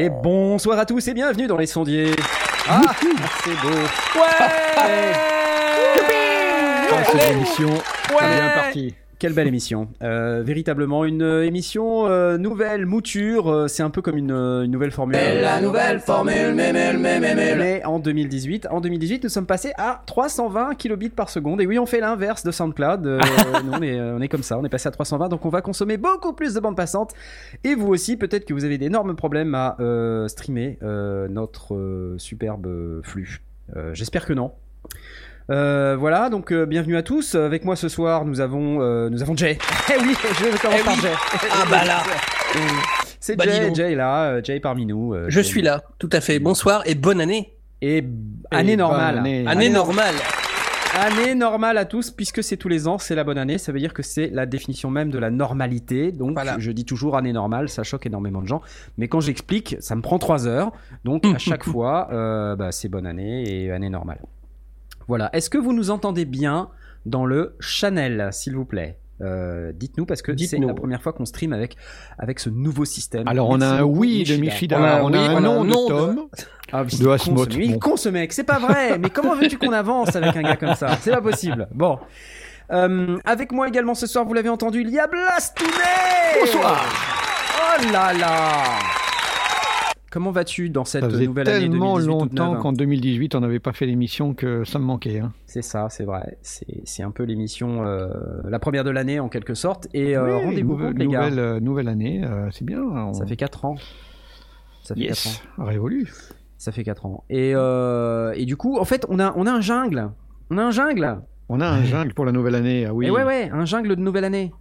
Et bonsoir à tous et bienvenue dans les sondiers. Ah, c'est beau. Ouais cette émission, elle est bien partie. Quelle belle émission. Euh, véritablement une euh, émission euh, nouvelle, mouture. c'est un peu comme une, une nouvelle formule. la nouvelle formule, Mais en 2018, en 2018, nous sommes passés à 320 kilobits par seconde. Et oui, on fait l'inverse de SoundCloud. Nous, on est, on est comme ça, on est passé à 320, donc on va consommer beaucoup plus de bandes passantes. Et vous aussi, peut-être que vous avez d'énormes problèmes à streamer notre superbe flux. J'espère que non. Euh, voilà, donc euh, bienvenue à tous. Avec moi ce soir, nous avons, euh, nous avons Jay. Eh oui, je commence Eh par oui. Jay. Ah bah là. C'est Bah, dis Jay, donc. Jay est là, euh, Jay parmi nous. euh, Je Jay. suis là, tout à fait. Bonsoir et bonne année. Et année Et normale. Année normale. Année normale à tous, puisque c'est tous les ans, c'est la bonne année. Ça veut dire que c'est la définition même de la normalité. Donc, Voilà. je dis toujours année normale, ça choque énormément de gens. Mais quand j'explique, ça me prend trois heures. Donc, à chaque fois, euh, bah, c'est bonne année et année normale. Voilà. Est-ce que vous nous entendez bien dans le Chanel, s'il vous plaît? Euh, Dites-nous, parce que c'est Dites-nous. la première fois qu'on stream avec, avec ce nouveau système. Alors, on a un oui de Michida. On a un on a oui, un on a non un de Tom. Ah, De ce- Il con ce mec, c'est pas vrai. Mais comment veux-tu qu'on avance avec un gars comme ça? C'est pas possible. Bon. Euh, avec moi également ce soir, vous l'avez entendu, il y a Blastounet Bonsoir. Oh là là Comment vas-tu dans cette Ça nouvelle année 2018 tellement longtemps qu'en 2018, on n'avait pas fait l'émission que ça me manquait. hein. C'est ça, c'est vrai. C'est c'est un peu l'émission, euh, la première de l'année en quelque sorte. Et euh, Oui, rendez-vous nouvelle, les gars. nouvelle, euh, nouvelle année, euh, c'est bien. on- Ça fait 4 ans. Ça fait 4 ans. Yes, révolu. Ça fait 4 ans. Et, euh, et du coup, en fait, on a, on a un jungle. On a un jungle. On a un jungle pour la nouvelle année, ah oui. Et ouais, ouais, un jungle de nouvelle année.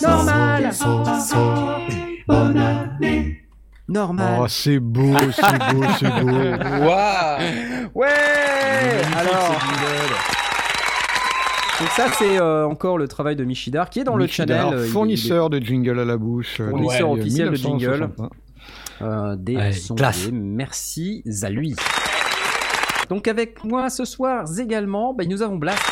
Normal. Normal. Oh, c'est beau, c'est beau, c'est beau. Waouh. Ouais Alors Donc ça c'est euh, encore le travail de Michidar qui est dans le channel euh, il est- fournisseur de jingle à la bouche. euh, Fournisseur officiel de 1960. euh, des sondiers. classe. Merci à lui. Donc avec moi ce soir également, bah, nous avons Blast.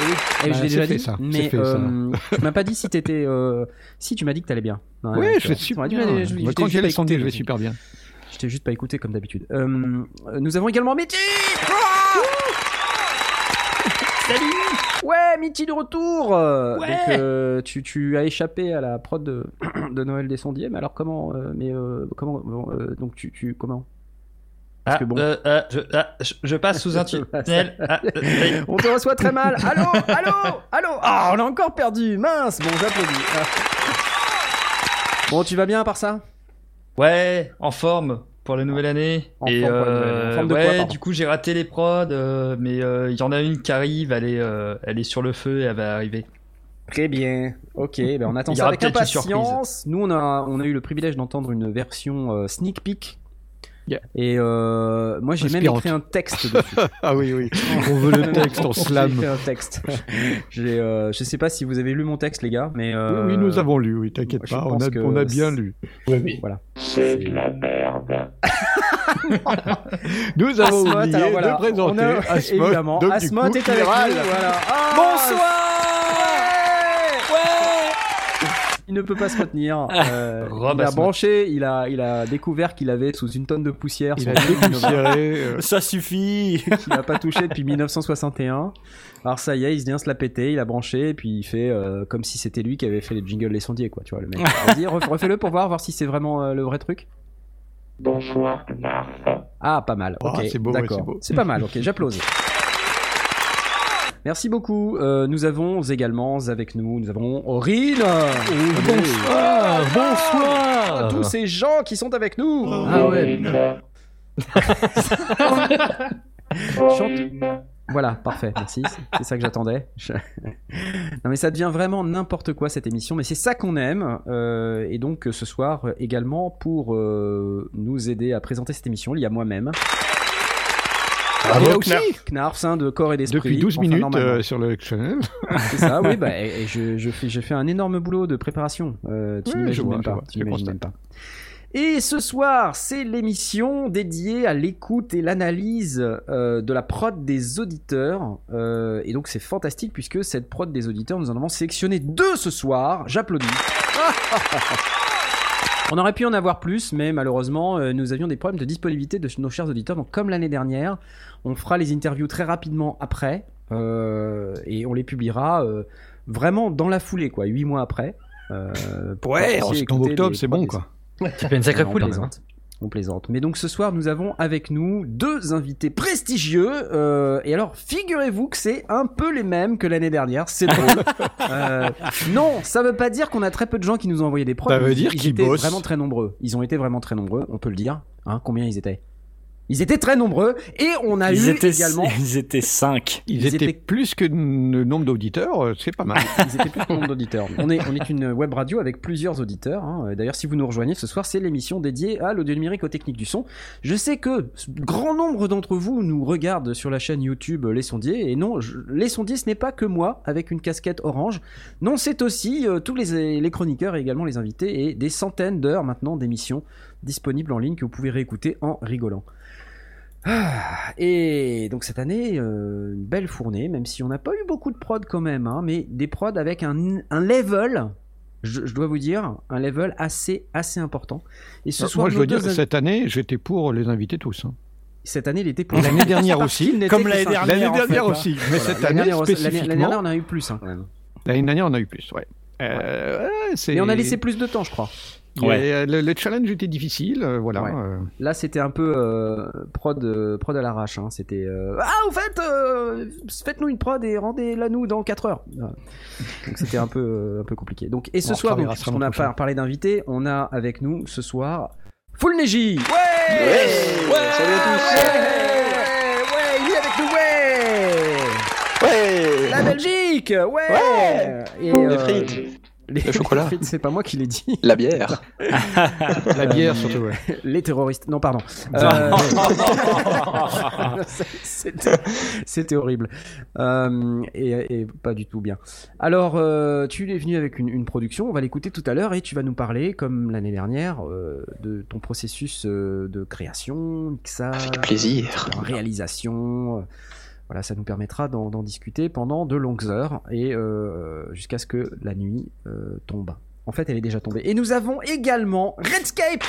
Oui, Bah, je l'ai déjà fait, dit, ça, mais fait, ça. euh, tu m'as pas dit si t'étais. Euh... Si tu m'as dit que t'allais bien. Ouais, Oui, je vais super bien. je- Quand j'ai sondiers, écouté, je vais super bien. Je t'ai juste pas écouté comme d'habitude. Euh, euh, nous avons également Mitty Salut Ouais, Mitty de retour Euh, Ouais. Donc, euh, tu, tu as échappé à la prod de, de Noël des sondiers, mais alors comment euh, Mais euh, comment Donc tu, tu comment? Parce Ah, que bon. euh, ah, je, ah, je- je passe sous un tunnel. Ah, euh. On te reçoit très mal. Allô Allô Allô Ah, on a encore perdu. Mince. Bon, j'applaudis. Ah. Bon, tu vas bien à part ça? Ouais, en forme pour la nouvelle année. Et nouvelle année. Quoi, ouais, du coup j'ai raté les prods, euh, mais euh, il y en a une qui arrive, elle est, euh, elle est sur le feu et elle va arriver. Très bien. Ok, ben on attend ça avec impatience. Nous, on a, on a eu le privilège d'entendre une version sneak peek. Yeah. Et euh, moi, j'ai même écrit un texte dessus. Ah oui, oui. On veut le texte en J'ai slam. écrit un texte. J'ai, euh, je sais pas si vous avez lu mon texte, les gars, mais euh, Oui, oui, nous avons lu, oui, t'inquiète pas, on a, on bien lu. voilà. Nous avons Asmoth, oublié alors voilà, de présenter on a- évidemment, donc, coup, est avec nous. Voilà. Ah, Il ne peut pas se retenir. Euh, il a branché, il a, il a découvert qu'il avait sous une tonne de poussière Il son a dépoussiéré. euh, Ça suffit qu'il n'a pas touché depuis 1961. Alors ça y est, il vient se la péter, il a branché, et puis il fait euh, comme si c'était lui qui avait fait les jingles les sondiers, quoi. Tu vois, le mec. Vas-y, refais-le pour voir, voir si c'est vraiment euh, le vrai truc. Bonsoir, Narf. Ah, pas mal. Ah, Ok, c'est beau, d'accord. c'est beau. c'est pas mal. Ok, j'applause. Merci beaucoup. Euh, nous avons également avec nous, nous avons Aurine. Bonsoir Bonsoir tout tous ces gens qui sont avec nous. Ah ouais. Chante. Voilà, parfait, merci. C'est- ça que j'attendais. Je- Non mais ça devient vraiment n'importe quoi cette émission, mais c'est ça qu'on aime. Euh, et donc ce soir également pour euh, nous aider à présenter cette émission, il y a moi-même, Bravo, Knarf. Knarfs, hein, de corps et d'esprit. Depuis 12 Enfin, minutes euh, sur le channel. C'est ça, oui. Bah, et, et je, je fais, j'ai fait un énorme boulot de préparation. Euh, tu Oui, n'imagines vois, même pas. vois, tu je n'imagines constate. même pas. Et ce soir, c'est l'émission dédiée à l'écoute et l'analyse euh, de la prod des auditeurs. Euh, et donc c'est fantastique puisque cette prod des auditeurs, nous en avons sélectionné deux ce soir. J'applaudis. On aurait pu en avoir plus, mais malheureusement, euh, nous avions des problèmes de disponibilité de nos chers auditeurs. Donc, comme l'année dernière, on fera les interviews très rapidement après, euh, et on les publiera euh, vraiment dans la foulée, quoi, huit mois après. Euh, Ouais, en octobre, c'est bon quoi. Une sacrée foule. plaisante. On plaisante. Mais donc ce soir, nous avons avec nous deux invités prestigieux. euh, et alors, figurez-vous que c'est un peu les mêmes que l'année dernière. C'est drôle. Euh, non, ça veut pas dire qu'on a très peu de gens qui nous ont envoyé des prods. Ça veut dire ils qu'ils étaient bossent. vraiment très nombreux. Ils ont été vraiment très nombreux. On peut le dire. Hein, combien ils étaient? Ils étaient très nombreux. Et on a Ils eu étaient, également. ils étaient cinq. Ils, Ils étaient, étaient- plus que le nombre d'auditeurs, euh, c'est pas mal. Ils étaient plus de nombre d'auditeurs. On est, on est une web radio avec plusieurs auditeurs. hein. D'ailleurs, si vous nous rejoignez ce soir, c'est l'émission dédiée à l'audio numérique aux techniques du son. Je sais que grand nombre d'entre vous nous regardent sur la chaîne YouTube Les Sondiers. Et non, je- Les Sondiers, ce n'est pas que moi avec une casquette orange. Non, c'est aussi euh, tous les, les chroniqueurs et également les invités et des centaines d'heures maintenant d'émissions disponibles en ligne que vous pouvez réécouter en rigolant. Ah, et donc cette année, euh, une belle fournée, même si on n'a pas eu beaucoup de prod quand même, hein, mais des prods avec un, un level, je, je dois vous dire, un level assez assez important. Et ce soir, Moi, je veux dire, invi- cette année, j'étais pour les inviter tous. hein. cette année, il était pour L'année dernière aussi. Comme l'année dernière. L'année en fait, dernière hein. aussi. Mais Voilà, cette année, dernière, l'année- L'année spécifiquement. dernière, on a eu plus. hein, quand même. L'année dernière, on a eu plus, ouais. Euh, ouais, c'est- Et on a laissé plus de temps, je crois. Ouais. Et, euh, le, le challenge était difficile, euh, voilà. Ouais. euh. Là, c'était un peu euh, prod, euh, prod à l'arrache. Hein. C'était euh, ah, au fait, euh, faites-nous une prod et rendez-la nous dans 4 heures. Donc c'était un peu euh, un peu compliqué. Donc et ce On soir, donc, l'an a par- parlé d'invités, on a avec nous ce soir Full Neji. Ouais, ouais, salut à tous. Ouais, ouais, il est avec nous. Ouais, Ouais la Belgique. Ouais. Ouais. Et, Les frites, les Le chocolat. c'est pas moi qui l'ai dit. la bière. La bière, surtout, ouais. Les terroristes. Non, pardon. Euh, C'était horrible. Euh, et, et pas du tout bien. Alors, euh, tu es venu avec une, une production, on va l'écouter tout à l'heure, et tu vas nous parler, comme l'année dernière, euh, de ton processus euh, de création, mixage, Avec plaisir. réalisation. Voilà, ça nous permettra d'en discuter pendant de longues heures et euh, jusqu'à ce que la nuit euh, tombe. En fait, elle est déjà tombée. Et nous avons également Redscape.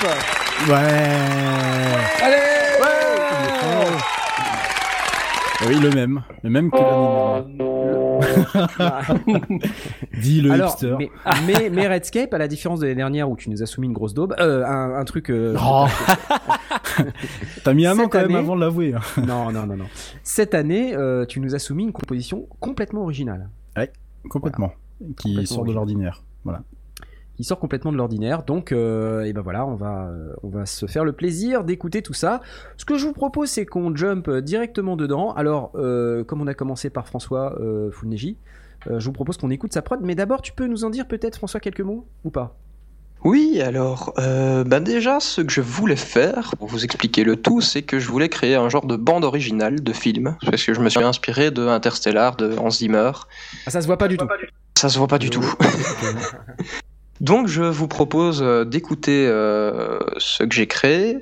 Oui, le même. Le même que l'année dernière. Dit le Alors, hipster. mais, mais, mais Redscape, à la différence de l'année dernière où tu nous as soumis une grosse daube, euh, un, un truc. euh, Oh. T'as mis un an quand même avant de l'avouer. hein. non, non, non, non. Cette année, euh, tu nous as soumis une composition complètement originale. Complètement. Qui Complètement sort de l'ordinaire. Voilà. Qui sort complètement de l'ordinaire. Donc, euh, et ben voilà, on va, euh, on va se faire le plaisir d'écouter tout ça. Ce que je vous propose, c'est qu'on jump directement dedans. Alors, euh, comme on a commencé par François euh, Fulneji, euh, je vous propose qu'on écoute sa prod. Mais d'abord, tu peux nous en dire peut-être, François, quelques mots ou pas? Oui, alors, euh, ben déjà, ce que je voulais faire, pour vous expliquer le tout, c'est que je voulais créer un genre de bande originale de film, parce que je me suis inspiré de Interstellar de Hans Zimmer. ah, Ça se voit pas du tout. Ça se voit pas du tout. Donc je vous propose euh, d'écouter euh, ce que j'ai créé,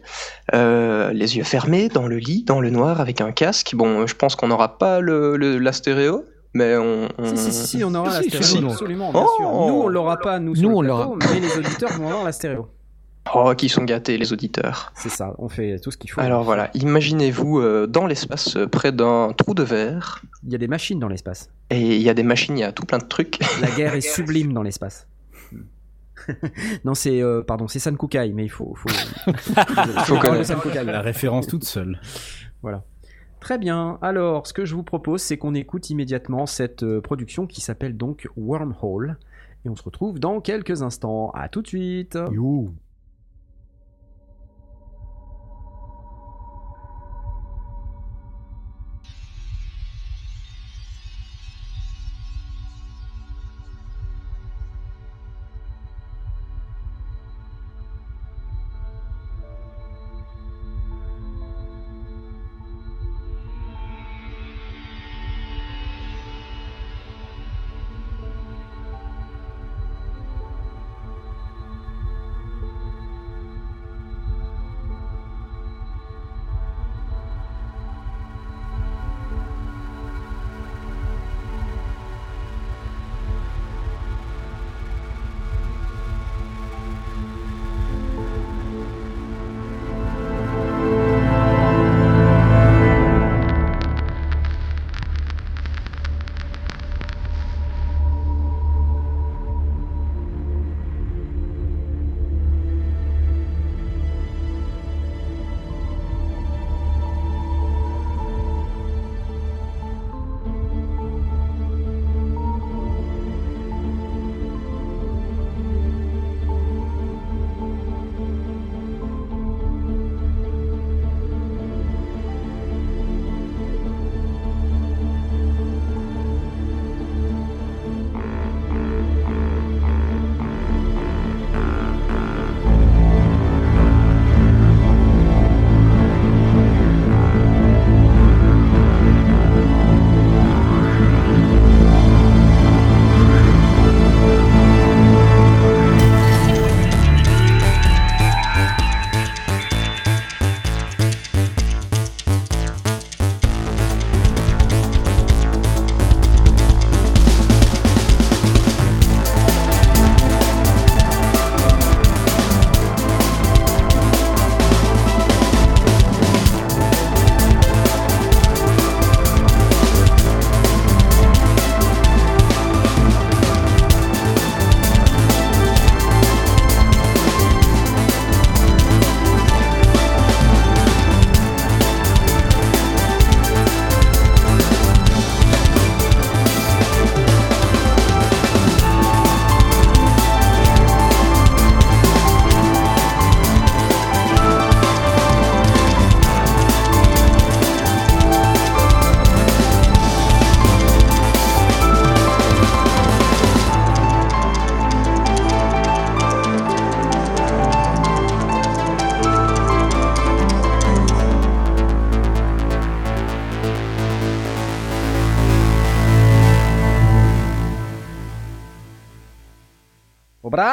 euh, les yeux fermés, dans le lit, dans le noir, avec un casque. Bon, je pense qu'on n'aura pas le, le- la stéréo, mais on... on- Si, si, si, si, on aura la stéréo, si, absolument, bien Oh sûr. Nous, on l'aura pas, nous, sur Nous, le on plateau, mais les auditeurs vont avoir la stéréo. Oh, qui sont gâtés, les auditeurs. C'est ça, on fait tout ce qu'il faut. Alors voilà, imaginez-vous euh, dans l'espace, euh, près d'un trou de verre, Il y a des machines dans l'espace. et il y a des machines, il y a tout plein de trucs. La guerre est sublime dans l'espace. non, c'est euh, pardon, c'est San Kukai, mais il faut faut, Faut parler de connaître. San Kukai. La référence toute seule. Voilà. Très bien. Alors, ce que je vous propose, c'est qu'on écoute immédiatement cette euh, production qui s'appelle donc Wormhole, et on se retrouve dans quelques instants. À tout de suite. You.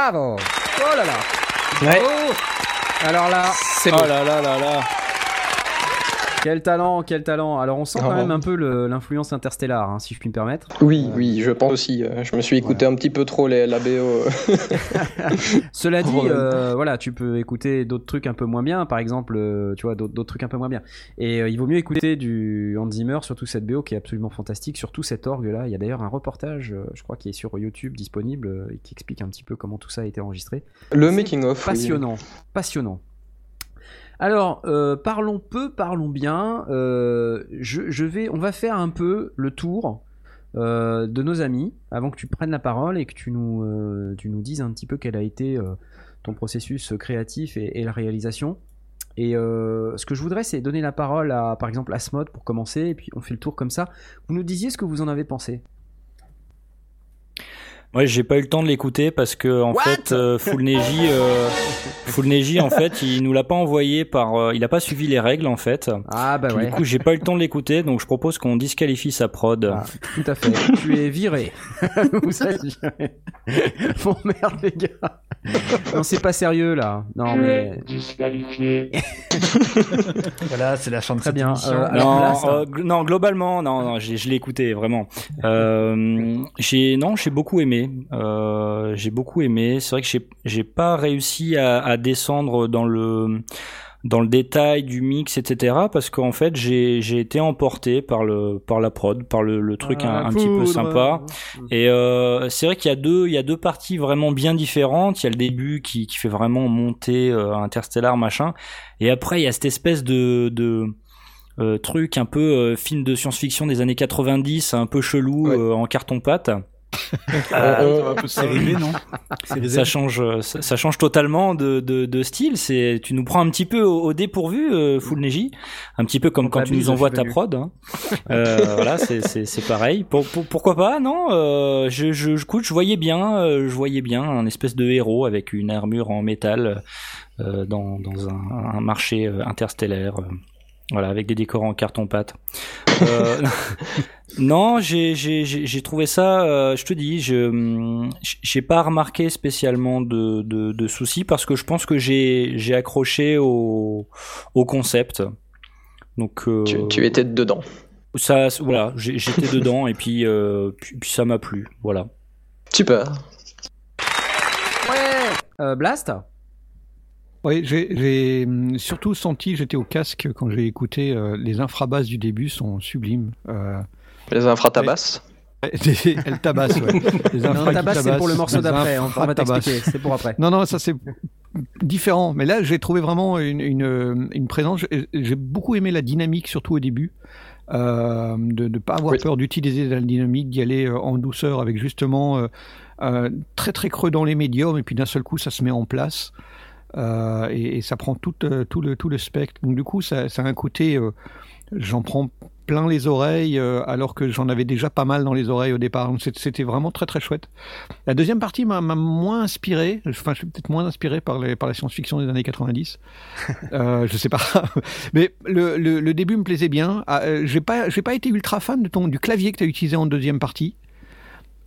Bravo Oh là là Ouais. Oh Alors là, C'est Oh bon. là là là là. Quel talent, quel talent Alors on sent quand même un peu l'influence interstellar, hein, si je puis me permettre. Oui, oui, je pense aussi. euh, Je me suis écouté un petit peu trop les, la BO. Cela dit, Voilà. euh, voilà, tu peux écouter d'autres trucs un peu moins bien, par exemple, euh, tu vois, d'autres trucs un peu moins bien. Et euh, il vaut mieux écouter du Hans Zimmer, surtout cette BO qui est absolument fantastique, surtout cet orgue-là. Il y a d'ailleurs un reportage, je crois, qui est sur YouTube disponible, et qui explique un petit peu comment tout ça a été enregistré. Le making of. oui. Passionnant, passionnant. Alors, euh, parlons peu, parlons bien. Euh, on va faire un peu le tour euh, de nos amis avant que tu prennes la parole et que tu nous, tu dises un petit peu quel a été ton processus créatif et, et la réalisation. Et ce que je voudrais, c'est donner la parole à, par exemple, Asmod pour commencer, et puis on fait le tour comme ça. Vous nous disiez ce que vous en avez pensé. Ouais, j'ai pas eu le temps de l'écouter parce que en fait, euh, Full Neji, euh, Full Neji, en fait, il nous l'a pas envoyé par, euh, il a pas suivi les règles en fait. Ah bah Puis, ouais, Du coup, j'ai pas eu le temps de l'écouter, donc je propose qu'on disqualifie sa prod. Ah, tout à fait. tu es viré. Vous êtes viré. Bon merde les gars. Non c'est pas sérieux là. Non mais Disqualifié. Voilà, c'est la de Très bien. Euh, non, là, ça- euh, gl- non, globalement, non, non, je l'ai écouté vraiment. Euh, j'ai, non, j'ai beaucoup aimé. Euh, j'ai beaucoup aimé. C'est vrai que j'ai, pas réussi à, à descendre dans le dans le détail du mix, etc. Parce qu'en fait, j'ai, été emporté par le par la prod, par le, le truc Ah, un, un petit peu sympa. Et euh, c'est vrai qu'il y a deux, il y a deux parties vraiment bien différentes. Il y a le début qui, qui fait vraiment monter euh, Interstellar machin, et après il y a cette espèce de, de euh, truc un peu euh, film de science-fiction des années 90, un peu chelou Ouais. euh, en carton pâte. On- non. Ça change, euh, ça, ça change totalement de, de, de style. C'est, tu nous prends un petit peu au, au dépourvu, euh, Full Neji, un petit peu comme On quand tu nous envoies ta prod. Hein. Euh, voilà, c'est, pareil. Pour, pour- pourquoi pas Non, euh, je, je, je, voyais bien, euh, je voyais bien un espèce de héros avec une armure en métal euh, dans, dans un, un marché euh, interstellaire. Voilà, avec des décors en carton-pâte. Euh, non, j'ai j'ai j'ai j'ai trouvé ça. euh, je te dis, je j'ai pas remarqué spécialement de de, de soucis parce que je pense que j'ai j'ai accroché au au concept. Donc euh, tu, tu étais dedans. ça, voilà, j'étais dedans et puis, euh, puis puis ça m'a plu. Voilà. Super. Ouais. Euh, Blast? Oui, j'ai hum, surtout senti, j'étais au casque quand j'ai écouté, euh, les infrabasses du début sont sublimes. Euh, Les infratabasses. elles tabassent, ouais. Les Non, tabac c'est pour le morceau d'après. On on va t'expliquer. C'est pour après. Non, non, ça c'est différent. Mais là, j'ai trouvé vraiment une, une, une présence. J'ai- beaucoup aimé la dynamique, surtout au début. Euh, de ne pas avoir Oui. peur d'utiliser la dynamique, d'y aller euh, en douceur avec justement euh, euh, très très creux dans les médiums et puis d'un seul coup ça se met en place euh, et, et ça prend tout, euh, tout, le, tout le spectre. Donc du coup ça, ça a un côté, euh, j'en prends plein les oreilles alors que j'en avais déjà pas mal dans les oreilles au départ. Donc c'était vraiment très très chouette. La deuxième partie m'a moins inspiré, enfin je suis peut-être moins inspiré par, les, par la science-fiction des années 90. euh, je sais pas. Mais le, le, le début me plaisait bien. Ah, j'ai pas, pas été ultra fan de ton, du clavier que tu as utilisé en deuxième partie.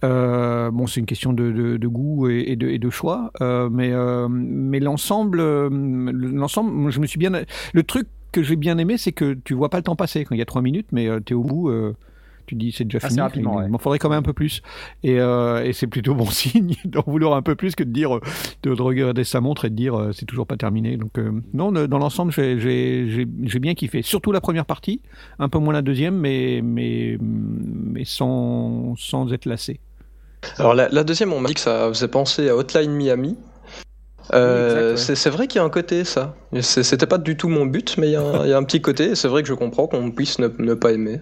Euh, bon, c'est une question de, de, de goût et, et de, et de choix, euh, mais, euh, mais l'ensemble, l'ensemble, je me suis bien. Le truc que j'ai bien aimé, c'est que tu vois pas le temps passer quand il y a trois minutes, mais tu es au bout. tu dis c'est déjà Assez fini. rapidement, il ouais. m'en faudrait quand même un peu plus. Et, et c'est plutôt bon signe d'en vouloir un peu plus que de dire de, de regarder sa montre et de dire c'est toujours pas terminé. Donc non, dans l'ensemble, j'ai- bien kiffé. Surtout la première partie, un peu moins la deuxième, mais mais mais sans sans être lassé. Alors la, la deuxième, on m'a dit que ça faisait penser à Hotline Miami. Euh, Oui, c'est- vrai qu'il y a un côté ça. C'était pas du tout mon but, mais il y, a un- il y a un petit côté. et C'est vrai que je comprends qu'on puisse ne, ne pas aimer.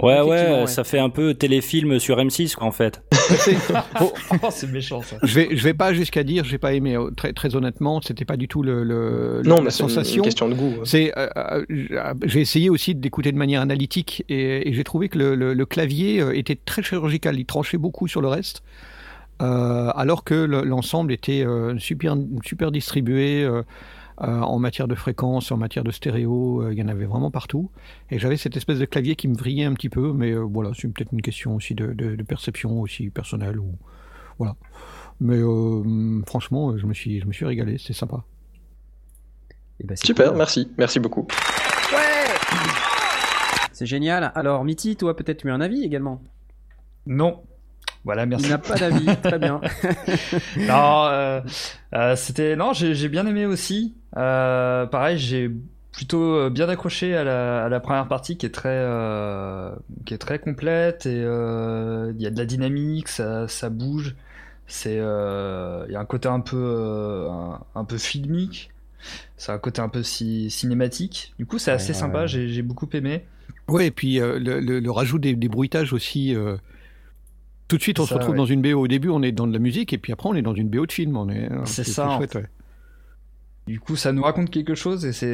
Ouais, ouais, ouais. ça fait un peu téléfilm sur M6, quoi, en fait. Oh, c'est méchant ça. Je vais, je vais pas jusqu'à dire j'ai pas aimé. euh, Très, très honnêtement, c'était pas du tout le, le Non, la mais c'est une- sensation. une question de goût. C'est, euh, euh, j'ai essayé aussi d'écouter de manière analytique et, et j'ai trouvé que le, le- le clavier euh, était très chirurgical. Il tranchait beaucoup sur le reste, euh, alors que le- l'ensemble était euh, super, super distribué en matière de fréquence, en matière de stéréo. euh, il y en avait vraiment partout. Et j'avais cette espèce de clavier qui me vrillait un petit peu, mais euh, voilà, c'est peut-être une question aussi de, de- de perception aussi personnelle ou voilà. Mais euh, franchement, je me suis, je me suis régalé, c'est sympa. Eh ben, Super, cool. merci, merci beaucoup. C'est génial. Alors, Mitty, toi, peut-être tu as un avis également? Non. Voilà, merci. Il n'a pas d'avis. Très bien. non, euh, euh, c'était non, j'ai bien aimé aussi. Euh, pareil, j'ai plutôt bien accroché à la, à la première partie qui est très euh, qui est très complète et euh, il y a de la dynamique, ça, ça bouge. C'est euh, il y a un côté un peu euh, un, un peu filmique. C'est un côté un peu si, cinématique. Du coup, c'est assez ouais, sympa. ouais. J'ai beaucoup aimé. Ouais, et puis euh, le, le- le rajout des, des bruitages aussi. Tout de suite, on Ça, se retrouve ouais. dans une BO. Au début, on est dans de la musique, et puis après, on est dans une BO de film. On est, euh, C'est ça, ouais. Du coup, ça nous raconte quelque chose et c'est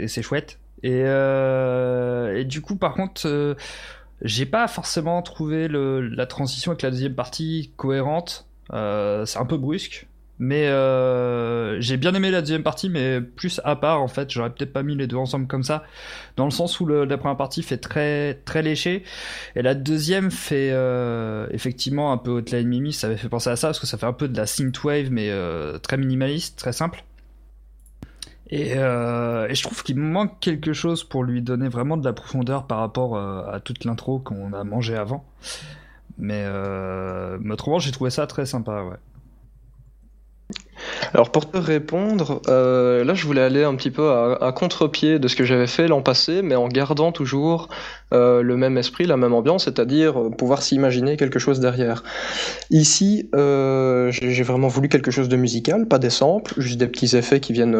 et c'est chouette. Et, euh, et du coup, par contre, euh, j'ai pas forcément trouvé le, la transition avec la deuxième partie cohérente. Euh, c'est un peu brusque, mais euh, j'ai bien aimé la deuxième partie, mais plus à part en fait. J'aurais peut-être pas mis les deux ensemble comme ça, dans le sens où la première partie fait très très léché et la deuxième fait euh, effectivement un peu Hotline Mimi. Ça avait fait penser à ça parce que ça fait un peu de la synthwave, mais euh, très minimaliste, très simple. Et, je trouve qu'il manque quelque chose pour lui donner vraiment de la profondeur par rapport à toute l'intro qu'on a mangé avant. Mais autrement, j'ai trouvé ça très sympa, ouais. Alors pour te répondre, euh, là je voulais aller un petit peu à, contre-pied de ce que j'avais fait l'an passé, mais en gardant toujours euh, le même esprit, la même ambiance, c'est-à-dire euh, pouvoir s'imaginer quelque chose derrière. Ici, j'ai vraiment voulu quelque chose de musical, pas des samples, juste des petits effets qui viennent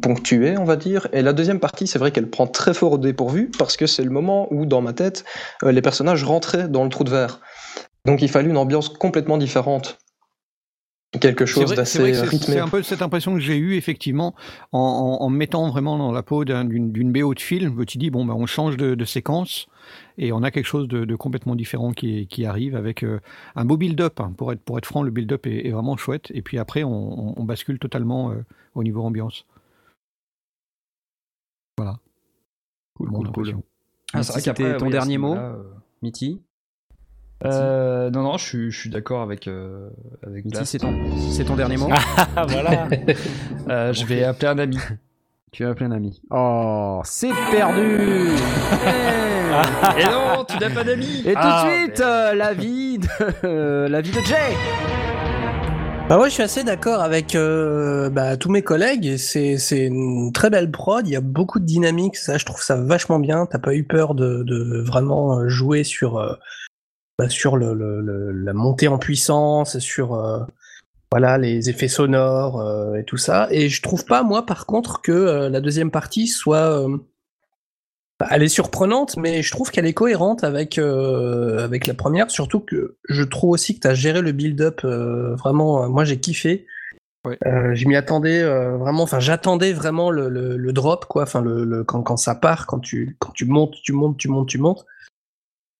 ponctuer, on va dire. Et la deuxième partie, c'est vrai qu'elle prend très fort au dépourvu, parce que c'est le moment où, dans ma tête, les personnages rentraient dans le trou de verre. Donc il fallait une ambiance complètement différente. Quelque chose d'assez rythmé. C'est un peu cette impression que j'ai eue, effectivement, en, en, en me mettant vraiment dans la peau d'un- d'une BO de film, où tu dis, bon, bah, on change de, de séquence, et on a quelque chose de, de complètement différent qui, qui arrive avec euh, un beau build-up. hein. Pour, être, pour être franc, le build-up est, est vraiment chouette, et puis après, on, on- on bascule totalement euh, au niveau ambiance. Voilà. Cool, cool, cool. impression. Ah, c'est ton dernier mot, euh, Mitty Euh, non, non, je suis, je suis d'accord avec, euh, avec Blast. c'est ton, c'est ton dernier mot Ah voilà. Euh, je vais appeler un ami. Tu as plein d'amis. Oh, c'est perdu Eh Et non, tu n'as pas d'amis Et tout Ah, de suite, mais- euh, la vie de, euh, la vie de Jay Bah ouais, je suis assez d'accord avec euh, bah, tous mes collègues. C'est c'est une très belle prod. Il y a beaucoup de dynamique. Ça, je trouve ça vachement bien. T'as pas eu peur de, de vraiment jouer sur euh, bah, sur le, le- le- la montée en puissance, sur euh, voilà les effets sonores euh, et tout ça. Et je trouve pas moi par contre que euh, la deuxième partie soit bah, elle est surprenante, mais je trouve qu'elle est cohérente avec avec la première. Surtout que je trouve aussi que tu as géré le build-up vraiment. moi, j'ai kiffé. Ouais. Je m'y attendais vraiment. Enfin, j'attendais vraiment le, drop, quoi. Enfin, le- quand, quand ça part, quand tu quand tu montes, tu montes, tu montes, tu montes.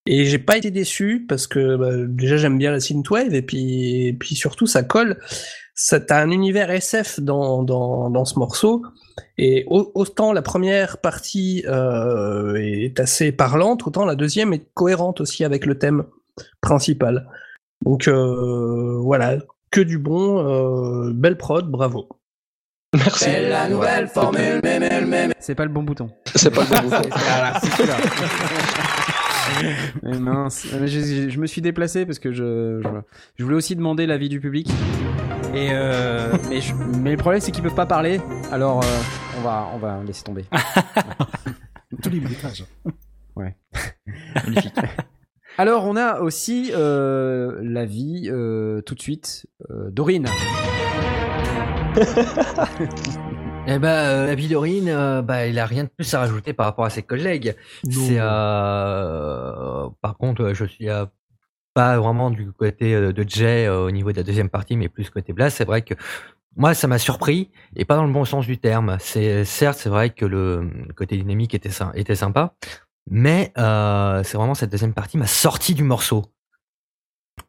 Et j'ai pas été déçu parce que bah, déjà j'aime bien la synthwave et puis et puis surtout ça colle. Ça t'as un univers SF dans dans dans ce morceau. Et au- autant la première partie euh, est assez parlante, autant la deuxième est cohérente aussi avec le thème principal. Donc euh, voilà, que du bon, euh, belle prod, bravo. Merci. la nouvelle formule, C'est pas le bon bouton. C'est pas le bon bouton. Celui-là. Mais mince, je, je- je me suis déplacé parce que je, je, je voulais aussi demander l'avis du public. Et euh, mais, je- mais le problème c'est qu'ils peuvent pas parler. Alors euh, on va on va laisser tomber. Tous les bruitages. Magnifique. Alors on a aussi euh, l'avis euh, tout de suite euh, Dorine. Eh ben, euh, la vie d'Orine, euh, bah, il a rien de plus à rajouter par rapport à ses collègues. C'est, euh, par contre, je suis pas vraiment du côté euh, de Jay euh, au niveau de la deuxième partie, mais plus côté Blast. C'est vrai que moi, ça m'a surpris et pas dans le bon sens du terme. C'est certes, c'est vrai que le côté dynamique était était sympa, mais euh, c'est vraiment cette deuxième partie m'a sorti du morceau.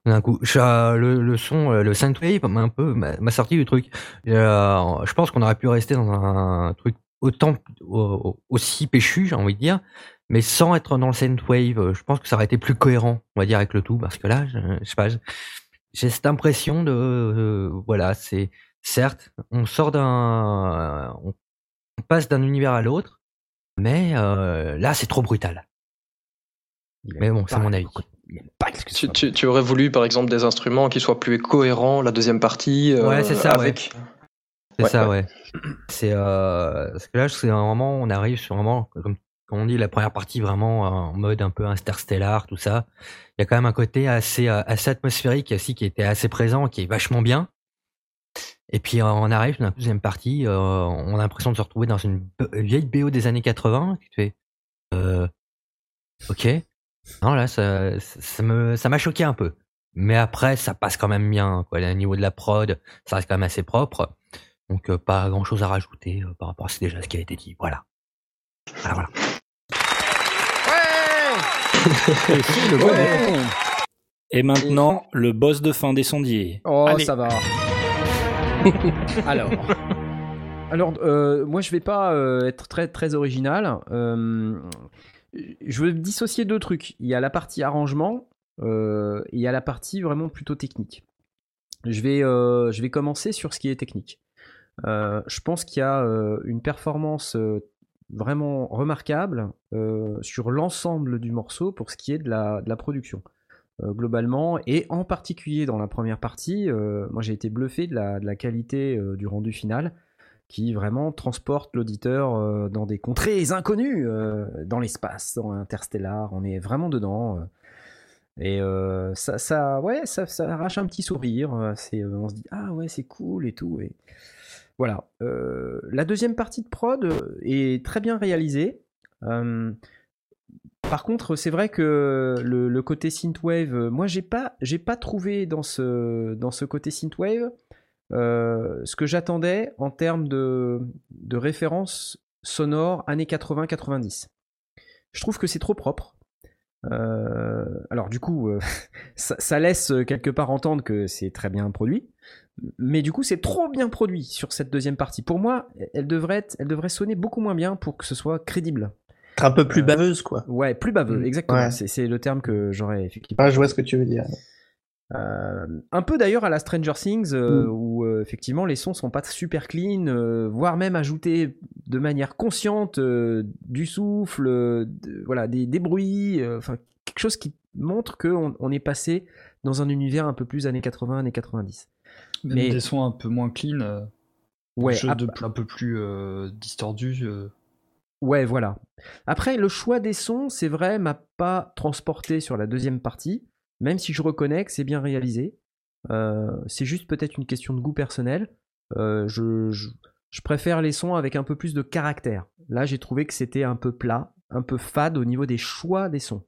D'un coup, euh, le, le son, euh, le synthwave m'a un peu m'a sorti du truc. Euh, je pense qu'on aurait pu rester dans un truc autant au- au- aussi péchu, j'ai envie de dire, mais sans être dans le synthwave. Euh, Je pense que ça aurait été plus cohérent, on va dire, avec le tout, parce que là, je, je sais pas, j'ai cette impression de, euh, voilà, c'est certes, on sort d'un, on passe d'un univers à l'autre, mais euh, là, c'est trop brutal. Mais bon, c'est mon avis. Tu, tu- tu aurais voulu, par exemple, des instruments qui soient plus cohérents, la deuxième partie. euh, Ouais, c'est ça, avec... C'est Ouais, ça, ouais. ouais. C'est euh, parce que là, c'est un moment, on arrive sur vraiment, comme, comme on dit, la première partie vraiment en mode un peu interstellar, tout ça. Il y a quand même un côté assez, euh, assez atmosphérique aussi qui était assez présent, qui est vachement bien. Et puis euh, on arrive dans la deuxième partie, euh, on a l'impression de se retrouver dans une vieille BO des années 80. Tu fais, euh, ok. Non là, ça, me, ça m'a choqué un peu. Mais après, ça passe quand même bien. Quoi. Au niveau de la prod, ça reste quand même assez propre. Donc euh, pas grand chose à rajouter euh, par rapport à c'est déjà ce qui a été dit. Voilà. Voilà, voilà. Le bouton. Et maintenant, le boss de fin des sondiers. Oh, Allez. ça va. Alors. Alors, euh, moi, je vais pas euh, être très, très original. Je veux dissocier deux trucs. Il y a la partie arrangement euh, et il y a la partie vraiment plutôt technique. Je vais, euh, je vais commencer sur ce qui est technique. Euh, je pense qu'il y a une performance vraiment remarquable sur l'ensemble du morceau pour ce qui est de la, production globalement, et en particulier dans la première partie, moi j'ai été bluffé de la, qualité du rendu final, qui vraiment transporte l'auditeur euh, dans des contrées inconnues, euh, dans l'espace, dans Interstellar, on est vraiment dedans. euh. et ça, ouais, ça, arrache un petit sourire. on se dit ah ouais c'est cool et tout. Et voilà. La deuxième partie de prod est très bien réalisée. Par contre, c'est vrai que le, le côté synthwave, moi j'ai pas, j'ai pas trouvé dans ce, dans ce côté synthwave euh, ce que j'attendais en termes de, de référence sonore années 80-90. Je trouve que c'est trop propre. Euh, alors du coup, euh, ça, ça laisse quelque part entendre que c'est très bien produit, mais du coup c'est trop bien produit sur cette deuxième partie. Pour moi, elle devrait, être- elle devrait sonner beaucoup moins bien pour que ce soit crédible. Un peu plus baveuse, quoi. Ouais, plus baveux, Mm. exactement. Ouais. C'est le terme que j'aurais effectivement. Ah, je vois ce que tu veux dire. Euh, un peu d'ailleurs à la Stranger Things, euh, Mm. où euh, effectivement les sons sont pas super clean, voire même ajouter de manière consciente du souffle, de- voilà, des, des bruits, enfin quelque chose qui montre qu'on on est passé dans un univers un peu plus années 80, années 90. Même Mais- des sons un peu moins clean, Ouais, ap- de- un peu plus distordus. euh. Ouais, voilà. Après, le choix des sons, c'est vrai, m'a pas transporté sur la deuxième partie, même si je reconnais que c'est bien réalisé. Euh, c'est juste peut-être une question de goût personnel. Euh, je, préfère les sons avec un peu plus de caractère. Là, j'ai trouvé que c'était un peu plat, un peu fade au niveau des choix des sons.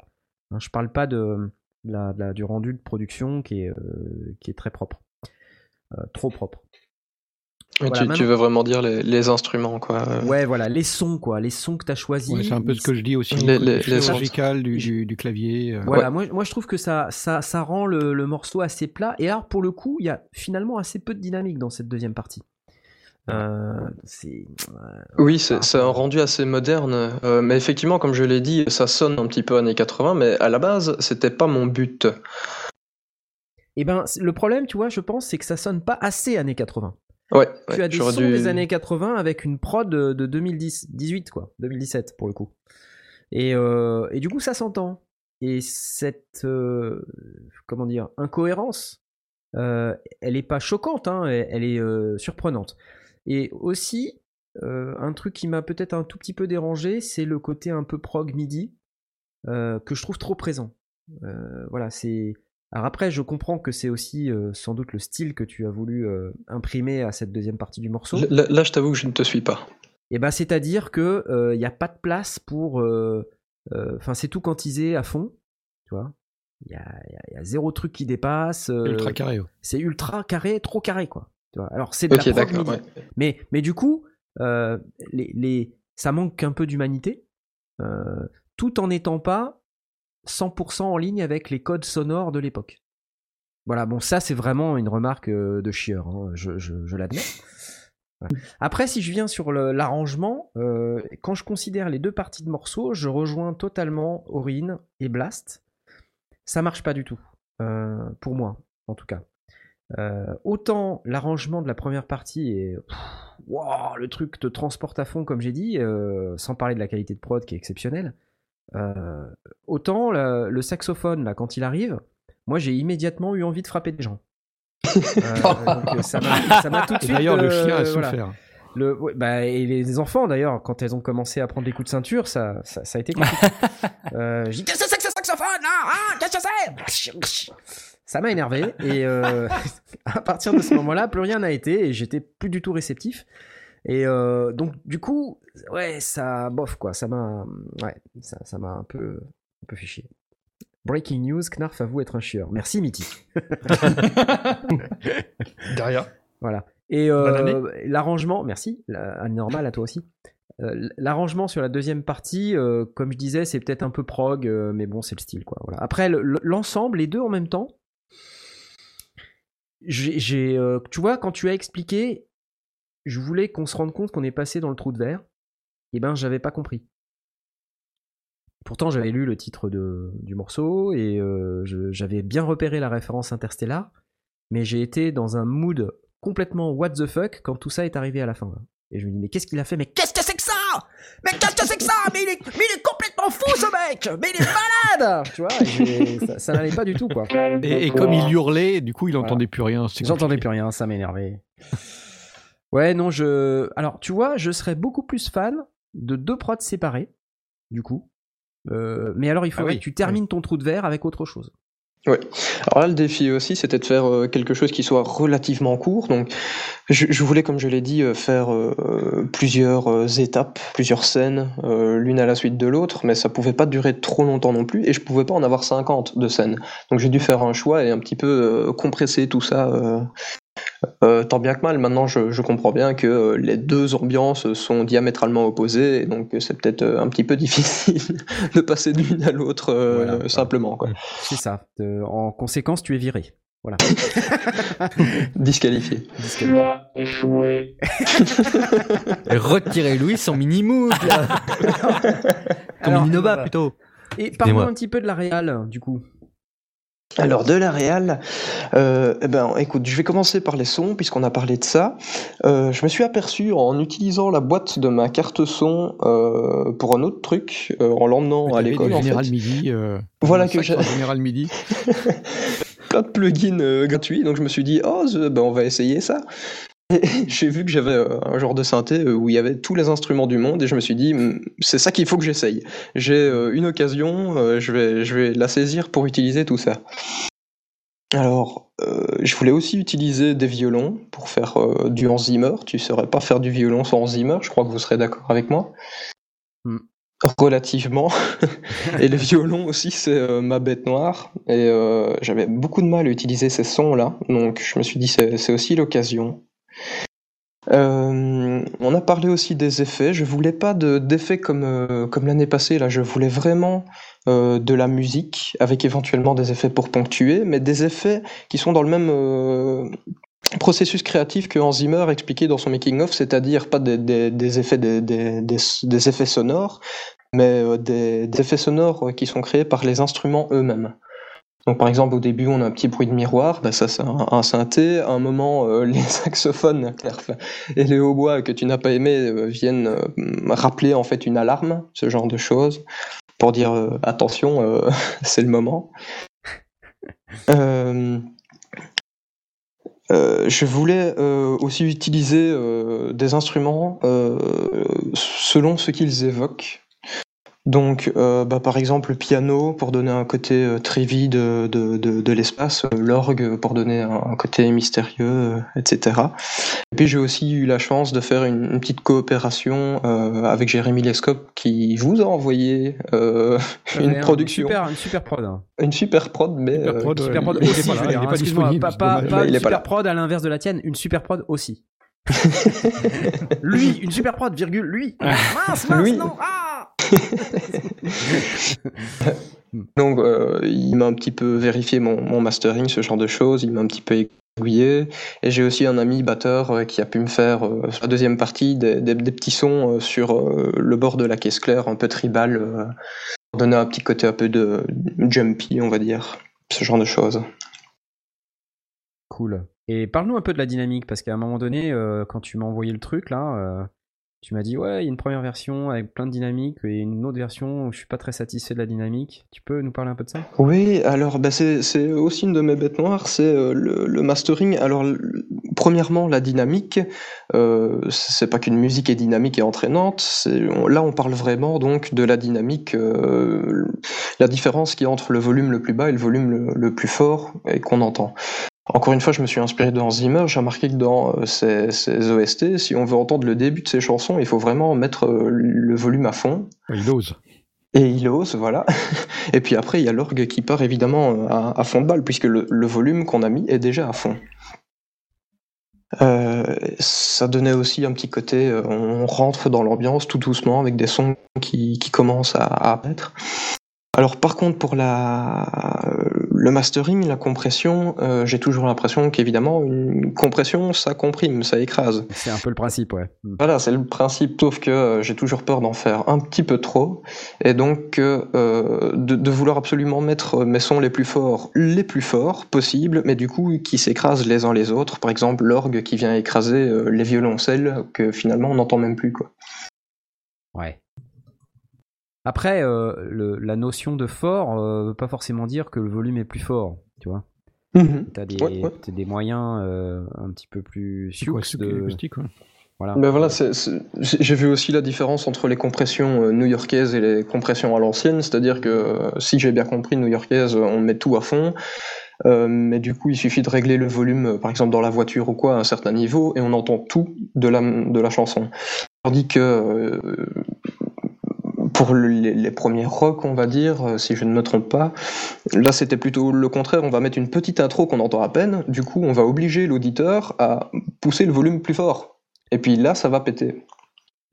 Hein, je parle pas du rendu de production qui est, euh, très propre. Trop propre. Voilà, tu, veux vraiment dire les, les instruments, quoi. euh. Ouais, voilà, les sons, quoi. Les sons que tu as choisis. Ouais, c'est un peu ce que je dis aussi. Les- les- les chirurgical du, du, du clavier. euh. Voilà, moi, moi je trouve que ça, ça, ça rend le, le morceau assez plat. Et alors, pour le coup, il y a finalement assez peu de dynamique dans cette deuxième partie. Euh, c'est. Oui, c'est c'est un rendu assez moderne, euh, mais effectivement, comme je l'ai dit, ça sonne un petit peu années 80, mais à la base, c'était pas mon but. Et ben, le problème, tu vois, je pense, c'est que ça sonne pas assez années 80. Ouais, tu ouais, as des sons dû- des années 80 avec une prod de, de 2010, 18 quoi, 2017 pour le coup. Et, euh, et du coup, ça s'entend. Et cette, euh, comment dire, incohérence, euh, elle est pas choquante, hein, elle, est surprenante. Et aussi, un truc qui m'a peut-être un tout petit peu dérangé, c'est le côté un peu prog midi que je trouve trop présent. Voilà, c'est. Alors après, je comprends que c'est aussi euh, sans doute le style que tu as voulu euh, imprimer à cette deuxième partie du morceau. Là, là, je t'avoue que je ne te suis pas. Et ben, c'est-à-dire que il n'y a pas de place pour. euh, euh, Enfin, c'est tout quantisé à fond, tu vois. Il y a, y a- y a zéro truc qui dépasse. euh, Ultra carré. ouais. C'est ultra carré, trop carré, quoi. Tu vois. Alors, c'est de Ok, la prog d'accord, midi. ouais. Mais, mais du coup, euh, les, les, ça manque un peu d'humanité, euh, tout en n'étant pas 100% en ligne avec les codes sonores de l'époque. Voilà, bon, ça c'est vraiment une remarque euh, de chieur, hein, je, l'admets. Après, si je viens sur l'arrangement, euh, quand je considère les deux parties de morceaux, je rejoins totalement Orin et Blast. Ça marche pas du tout, euh, pour moi. en tout cas. Autant l'arrangement de la première partie est. le truc te transporte à fond, comme j'ai dit, sans parler de la qualité de prod qui est exceptionnelle. Euh, autant le saxophone, là, quand il arrive, moi j'ai immédiatement eu envie de frapper des gens. Euh, donc, euh, ça m'a tout de Et suite. D'ailleurs, le chien a voilà. souffert. Le, ouais, bah, et les enfants d'ailleurs, quand elles ont commencé à prendre des coups de ceinture, ça, ça, ça a été compliqué. euh, j'ai dit qu'est-ce que c'est que ce saxophone là? Hein Qu'est-ce que c'est? Ça m'a énervé et euh, à partir de ce moment-là, plus rien n'a été et j'étais plus du tout réceptif. Et euh, donc du coup, ouais, ça bof quoi, ça m'a, ouais, ça, ça m'a un peu, un peu fait chier. Breaking news, Knarf avoue être un chieur. Merci Mythique. Derrière. Voilà. Et euh, l'arrangement, merci, la- année normale à toi aussi. Euh, l'arrangement sur la deuxième partie, euh, comme je disais, c'est peut-être un peu prog, mais bon, c'est le style, quoi. Voilà. Après, le- le- l'ensemble, les deux en même temps, j'ai, tu vois, quand tu as expliqué, je voulais qu'on se rende compte qu'on est passé dans le trou de verre. Et ben, j'avais pas compris. Pourtant, j'avais lu le titre de, du morceau et euh, j'avais bien repéré la référence interstellar, mais j'ai été dans un mood complètement what the fuck quand tout ça est arrivé à la fin. Et je me dis, mais qu'est-ce qu'il a fait? Mais qu'est-ce que c'est que ça? Mais qu'est-ce que c'est que ça? Mais il, est, mais il est complètement fou ce mec Mais il est malade Tu vois, ça, ça n'allait pas du tout quoi. Et, et comme il hurlait, du coup, il n'entendait plus rien. J'entendais plus rien, ça m'énervait. Ouais, non, je. Alors, tu vois, je serais beaucoup plus fan de deux prods séparés, du coup. Euh, mais alors, il faudrait oui, que tu termines ton trou de verre avec autre chose. Oui. Alors là, le défi aussi, c'était de faire euh, quelque chose qui soit relativement court. Donc, je, je voulais, comme je l'ai dit, euh, faire euh, plusieurs étapes, plusieurs scènes, l'une à la suite de l'autre, mais ça pouvait pas durer trop longtemps non plus, et je pouvais pas en avoir 50 de scènes. Donc, j'ai dû faire un choix et un petit peu compresser tout ça. Euh, tant bien que mal, maintenant je, je comprends bien que euh, les deux ambiances sont diamétralement opposées, et donc euh, c'est peut-être euh, un petit peu difficile de passer de l'une à l'autre euh, Voilà. simplement. Quoi. C'est ça. Euh, en conséquence, tu es viré. Voilà. Disqualifié. Disqualifié. Retirez-lui son mini-mood, là. Ton Alors, voilà. plutôt. Et parle-moi Excusez-moi. un petit peu de la réal, du coup. Alors de la réal, euh, eh ben écoute, je vais commencer par les sons puisqu'on a parlé de ça. Euh, je me suis aperçu en utilisant la boîte de ma carte son euh, pour un autre truc, en l'emmenant à l'école en Général fait. Midi. Voilà que j'ai- Général Midi. plein de plugins gratuits, donc je me suis dit oh ben on va essayer ça. J'ai vu que j'avais euh, un genre de synthé euh, où il y avait tous les instruments du monde et je me suis dit Hmm, c'est ça qu'il faut que j'essaye. J'ai euh, une occasion, je vais je vais la saisir pour utiliser tout ça. Alors, euh, je voulais aussi utiliser des violons pour faire euh, du Hans Zimmer. Tu saurais pas faire du violon sans Hans Zimmer, je crois que vous serez d'accord avec moi. Hmm. Relativement. et le violon aussi, c'est euh, ma bête noire. Et j'avais beaucoup de mal à utiliser ces sons-là. Donc je me suis dit, c'est aussi l'occasion. Euh, on a parlé aussi des effets. Je voulais pas de- d'effets comme, euh, comme l'année passée. Là, je voulais vraiment euh, de la musique avec éventuellement des effets pour ponctuer, mais des effets qui sont dans le même processus créatif que Hans Zimmer dans son making of, c'est-à-dire pas des, effets sonores, mais des, effets sonores qui sont créés par les instruments eux-mêmes. Donc par exemple au début on a un petit bruit de miroir, bah, ça c'est un, un synthé. À un moment euh, les saxophones et les hautbois que tu n'as pas aimé euh, viennent euh, rappeler en fait une alarme, ce genre de choses, pour dire attention c'est le moment. Je voulais aussi utiliser des instruments selon ce qu'ils évoquent. Donc, euh, bah, par exemple, le piano pour donner un côté euh, trivi de, de, de, de l'espace, euh, l'orgue pour donner un, un côté mystérieux, euh, etc. Et puis j'ai aussi eu la chance de faire une, une petite coopération euh, avec Jérémy Lescope qui vous a envoyé euh, une Ouais, production, Super, une super prod. hein. une super prod, mais Super prod. Super prod aussi, pas il pas hein, disponible, Pas, pas, pas Il une pas super prod à l'inverse de la tienne, une super prod aussi. lui, une super prod, virgule, lui. Mince, mince, Lui. non, ah Donc, euh, il m'a un petit peu vérifié mon, mon mastering, ce genre de choses. Il m'a un petit peu aiguillé. Et j'ai aussi un ami batteur euh, qui a pu me faire, euh, sur la deuxième partie, des, des- des petits sons euh, sur euh, le bord de la caisse claire, un peu tribal, euh, pour donner un petit côté un peu de jumpy, on va dire. Ce genre de choses. cool. Et parle-nous un peu de la dynamique, parce qu'à un moment donné, euh, quand tu m'as envoyé le truc là, euh, tu m'as dit ouais, il y a une première version avec plein de dynamique et une autre version où je suis pas très satisfait de la dynamique. Tu peux nous parler un peu de ça? Oui, alors bah, c'est aussi une de mes bêtes noires, c'est euh, le, mastering. Alors, premièrement, la dynamique, euh, c'est pas qu'une musique est dynamique et entraînante. là, on parle vraiment donc de la dynamique, la différence a entre le volume le plus bas et le volume le plus fort et qu'on entend. Encore une fois, je me suis inspiré de Hans Zimmer. J'ai remarqué que dans euh, ces, OST, si on veut entendre le début de ces chansons, il faut vraiment mettre euh, le volume à fond. Il ose. Et il ose, voilà. Et puis après, il y a l'orgue qui part évidemment euh, à, à fond de balle, puisque le, le volume qu'on a mis est déjà à fond. Euh, ça donnait aussi un petit côté, on rentre dans l'ambiance tout doucement avec des sons qui, qui commencent à, à apparaître. Alors par contre pour la le mastering, la compression, euh, j'ai toujours l'impression qu'évidemment une compression ça comprime, ça écrase. C'est un peu le principe, ouais. Mm. Voilà, c'est le principe, sauf que euh, j'ai toujours peur d'en faire un petit peu trop, et donc euh, de, de vouloir absolument mettre mes sons les plus forts, les plus forts possibles, mais du coup qui s'écrasent les uns les autres. Par exemple, l'orgue qui vient écraser euh, les violoncelles, que finalement on n'entend même plus, quoi. Ouais. Après, euh, le- la notion de fort euh, veut pas forcément dire que le volume est plus fort, tu vois. Mhm. T'as des, Ouais, ouais. t'as des moyens euh, un petit peu plus Acoustique, de... Voilà. Ben voilà, j'ai vu aussi la différence entre les compressions new-yorkaises et les compressions à l'ancienne, c'est-à-dire que si j'ai bien compris, new-yorkaise, on met tout à fond, euh, mais du coup il suffit de régler le volume, par exemple dans la voiture ou quoi, à un certain niveau, et on entend tout de la, de la chanson. Tandis que euh, pour le- les, les premiers rock, on va dire, euh, si je ne me trompe pas, là c'était plutôt le contraire, on va mettre une petite intro qu'on entend à peine, du coup on va obliger l'auditeur à pousser le volume plus fort. Et puis là, ça va péter.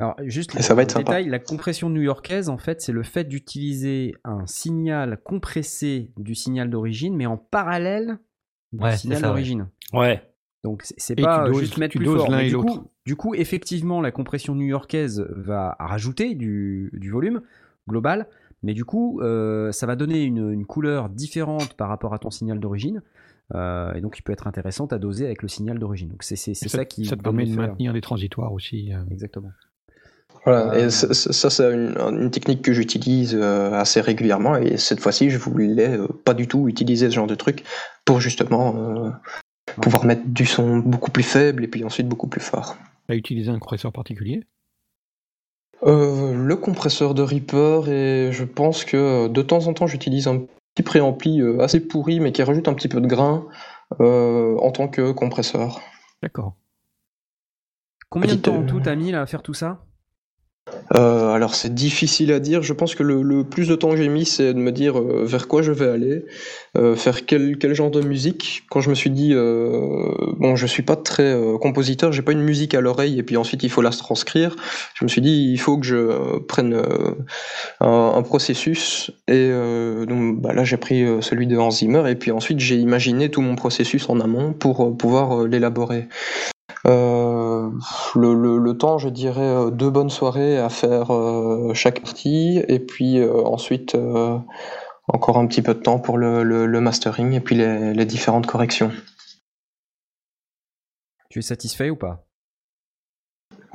Alors, juste Et ça va le être sympa. détail, la compression new-yorkaise, en fait, c'est le fait d'utiliser un signal compressé du signal d'origine, mais en parallèle du Ouais, signal d'origine. Ouais. Donc, c'est- pas tu doses- juste mettre tu plus doses fort. l'un et l'autre. Du coup, effectivement, la compression new-yorkaise va rajouter du, du volume global, mais du coup, euh, ça va donner une, une couleur différente par rapport à ton signal d'origine. euh, et donc, il peut être intéressant à doser avec le signal d'origine. Donc, c'est c'est- c'est Et ça, qui ça te permet de faire- maintenir des transitoires aussi. euh. Exactement. Voilà, Euh, et ça, c'est une, une technique que j'utilise euh, assez régulièrement, et cette fois-ci, je voulais euh, pas du tout utiliser ce genre de truc pour justement euh, pouvoir mettre du son beaucoup plus faible et puis ensuite beaucoup plus fort. T'as utilisé un compresseur particulier Euh, le compresseur de Reaper, et je pense que euh, de temps en temps, j'utilise un petit préampli euh, assez pourri, mais qui rajoute un petit peu de grain euh, en tant que compresseur. D'accord. Combien de temps en tout t'as mis là, à faire tout ça? Euh, alors c'est difficile à dire. Je pense que le, plus de temps que j'ai mis, c'est de me dire euh, vers quoi je vais aller, euh, faire quel, genre de musique. Quand je me suis dit, bon, je suis pas très compositeur, j'ai pas une musique à l'oreille et puis ensuite il faut la transcrire. Je me suis dit, il faut que je prenne un, processus et donc bah, là j'ai pris celui de Hans Zimmer et puis ensuite j'ai imaginé tout mon processus en amont pour pouvoir l'élaborer. Euh, le, le, temps, je dirais, euh, deux bonnes soirées à faire euh, chaque partie, et puis ensuite encore un petit peu de temps pour le, le, le mastering et puis les, les différentes corrections. Tu es satisfait ou pas?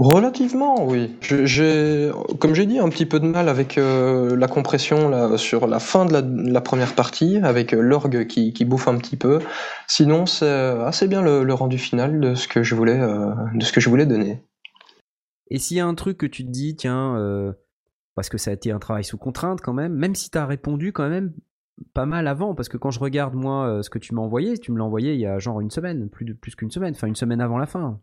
Relativement, oui. J'ai, comme j'ai dit, un petit peu de mal avec euh, la compression sur la fin de la, première partie, avec euh, l'orgue qui, bouffe un petit peu. Sinon, c'est assez bien le, rendu final de ce que je voulais, euh, de ce que je voulais donner. Et s'il y a un truc que tu te dis, tiens, euh, parce que ça a été un travail sous contrainte quand même, même si tu as répondu quand même pas mal avant, parce que quand je regarde moi euh, ce que tu m'as envoyé, tu me l'as envoyé il y a genre une semaine, plus, de, plus qu'une semaine, enfin une semaine avant la fin.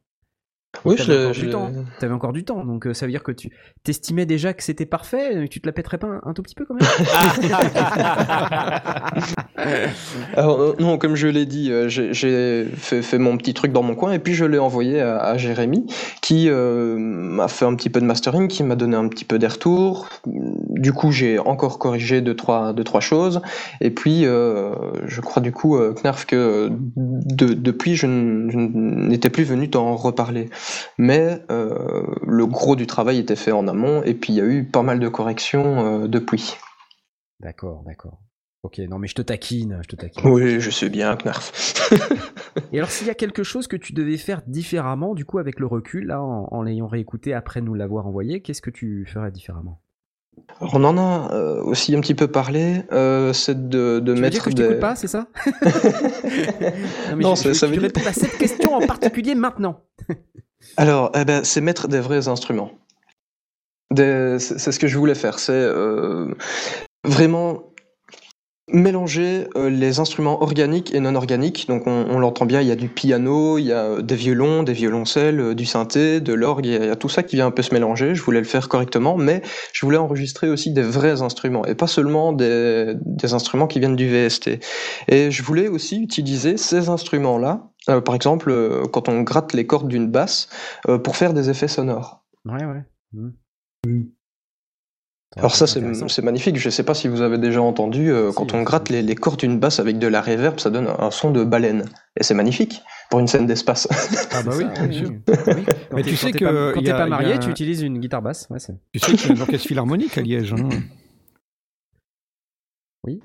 Oui, T'avais je- encore je- du temps. T'avais encore du temps, donc euh, ça veut dire que tu t'estimais déjà que c'était parfait, euh, tu te la pèterais pas un, un tout petit peu quand même Alors, euh, non, comme je l'ai dit, euh, j'ai j'ai fait, fait mon petit truc dans mon coin et puis je l'ai envoyé à, à Jérémy qui euh, m'a fait un petit peu de mastering, qui m'a donné un petit peu des retours. Du coup, j'ai encore corrigé deux trois, deux, trois choses. Et puis, euh, je crois du coup, euh, Knarf, que de- depuis, je n- je n'étais plus venu t'en reparler. Mais euh, le gros du travail était fait en amont et puis il y a eu pas mal de corrections euh, depuis. D'accord, d'accord. Ok, non mais je te taquine, je te taquine. Oui, je sais bien, Knarf. Et alors s'il y a quelque chose que tu devais faire différemment, du coup avec le recul, là, en, en l'ayant réécouté après nous l'avoir envoyé, qu'est-ce que tu ferais différemment? On en a euh, aussi un petit peu parlé, euh, c'est de, de Tu veux mettre dire que je des... t'écoute pas, c'est ça? Mais Non, je- ça- je- ça tu veut dire- réponds à cette question en particulier maintenant. Alors, eh ben, c'est mettre des vrais instruments. C'est ce que je voulais faire, c'est euh, vraiment mélanger euh, les instruments organiques et non organiques. Donc on, l'entend bien, il y a du piano, il y a euh, des violons, des violoncelles, du synthé, de l'orgue, il y a- tout ça qui vient un peu se mélanger. Je voulais le faire correctement, mais je voulais enregistrer aussi des vrais instruments et pas seulement des instruments qui viennent du VST. Et je voulais aussi utiliser ces instruments-là, euh, par exemple euh, quand on gratte les cordes d'une basse, euh, pour faire des effets sonores. Ouais, ouais. Mhm. Alors ça, c'est magnifique. Je ne sais pas si vous avez déjà entendu, euh, Si, quand on gratte les, les cordes d'une basse avec de la reverb, ça donne un son de baleine. Et c'est magnifique pour une scène d'espace. Ah bah oui, Ça, bien sûr. oui. Oui, quand Mais tu sais que pas, quand t'es a- pas marié, a- tu utilises une guitare basse. Ouais. Tu sais qu'il y a un orchestre philharmonique à Liège. Hein.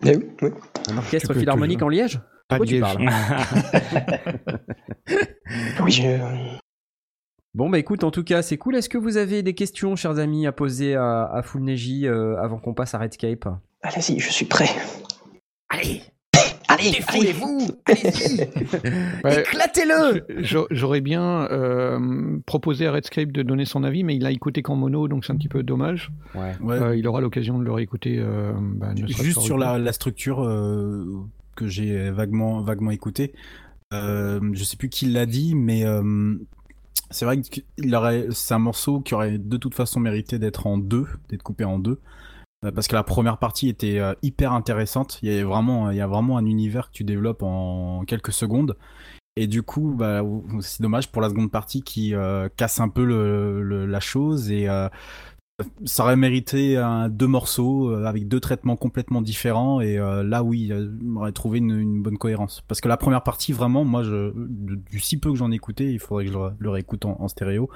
Eh oui, oui. Un orchestre Tu philharmonique en Liège? Liège. Oui, je- Bon bah écoute, en tout cas c'est cool. Est-ce que vous avez des questions, chers amis, à poser à, à Full Neji euh, avant qu'on passe à Redscape Allez-y, je suis prêt. Allez, Allez, défoulez-vous, allez-y, Ouais. éclatez-le. J'a- J'aurais bien euh, proposé à Redscape de donner son avis, mais il a écouté qu'en mono, donc c'est un petit peu dommage. Ouais. Ouais. Euh, il aura l'occasion de le réécouter. euh, bah, Juste sur la, structure euh, que j'ai vaguement, vaguement écouté, euh, je sais plus qui l'a dit, mais euh, c'est vrai que c'est un morceau qui aurait de toute façon mérité d'être en deux, d'être coupé en deux. euh, Parce que la première partie était euh, hyper intéressante. Il y a vraiment, il y a vraiment un univers que tu développes en quelques secondes. Et du coup, bah, c'est dommage pour la seconde partie qui casse un peu le, la chose et ça aurait mérité un, deux morceaux euh, avec deux traitements complètement différents et euh, là oui euh, on aurait trouvé une, une bonne cohérence parce que la première partie vraiment moi je de- du si peu que j'en ai écouté il faudrait que je le, le réécoute en, en stéréo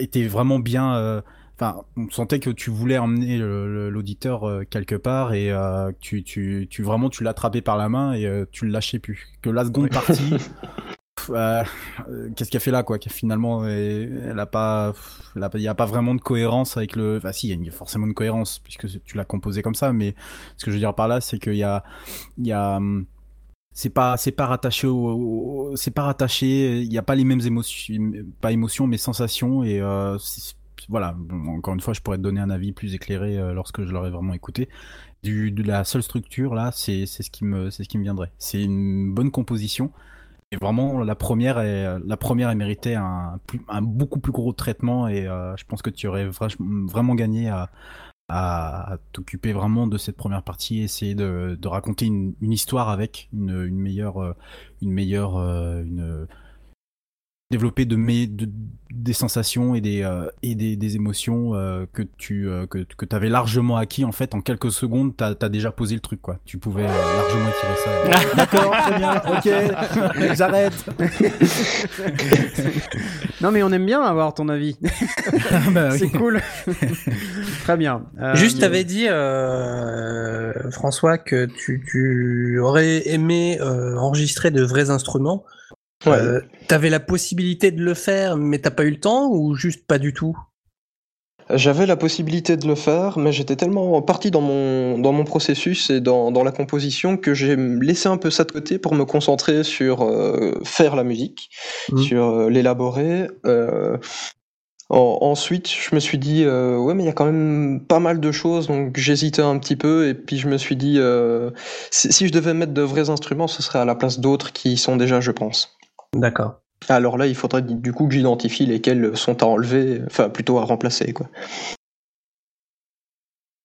était vraiment bien Enfin, on sentait que tu voulais emmener l'auditeur quelque part et tu, tu, tu vraiment tu l'attrapais par la main et tu le lâchais plus. Que la seconde partie, euh, euh, qu'est-ce qu'elle fait là quoi Finalement, elle, a pas, il y a pas vraiment de cohérence avec le. Enfin, si, il y a forcément une cohérence puisque tu l'as composé comme ça, mais ce que je veux dire par là, c'est qu'il y a, il y a c'est pas c'est pas rattaché au, c'est pas rattaché il y a pas les mêmes émotions pas émotions mais sensations et euh, voilà encore une fois je pourrais te donner un avis plus éclairé lorsque je l'aurais vraiment écouté de la seule structure là c'est ce c'est ce qui me viendrait c'est une bonne composition et vraiment la première est la première elle méritait un un beaucoup plus gros traitement et euh, je pense que tu aurais vra- vraiment gagné à à t'occuper vraiment de cette première partie, essayer de, de raconter une, une histoire avec une, une meilleure, euh, une meilleure, euh, une développer de, mes, de des sensations et des euh, et des, des émotions euh, que tu euh, que que t'avais largement acquis en fait en quelques secondes t'as as déjà posé le truc quoi tu pouvais euh, largement étirer ça D'accord, très bien, ok, j'arrête. Non mais on aime bien avoir ton avis. Bah. C'est cool. Très bien. Euh, Juste, t'avais dit, euh, François, que tu, tu aurais aimé euh, enregistrer de vrais instruments. Ouais. Euh, T'avais la possibilité de le faire, mais t'as pas eu le temps ou juste pas du tout? J'avais la possibilité de le faire, mais j'étais tellement parti dans mon, dans mon processus et dans, dans la composition que j'ai laissé un peu ça de côté pour me concentrer sur euh, faire la musique, Mhm. sur euh, l'élaborer. Euh, en- ensuite, je me suis dit, euh, ouais, mais il y a quand même pas mal de choses, donc j'hésitais un petit peu, et puis je me suis dit, euh, si, si je devais mettre de vrais instruments, ce serait à la place d'autres qui y sont déjà, je pense. D'accord. Alors là, il faudrait du coup que j'identifie lesquels sont à enlever, enfin plutôt à remplacer, quoi.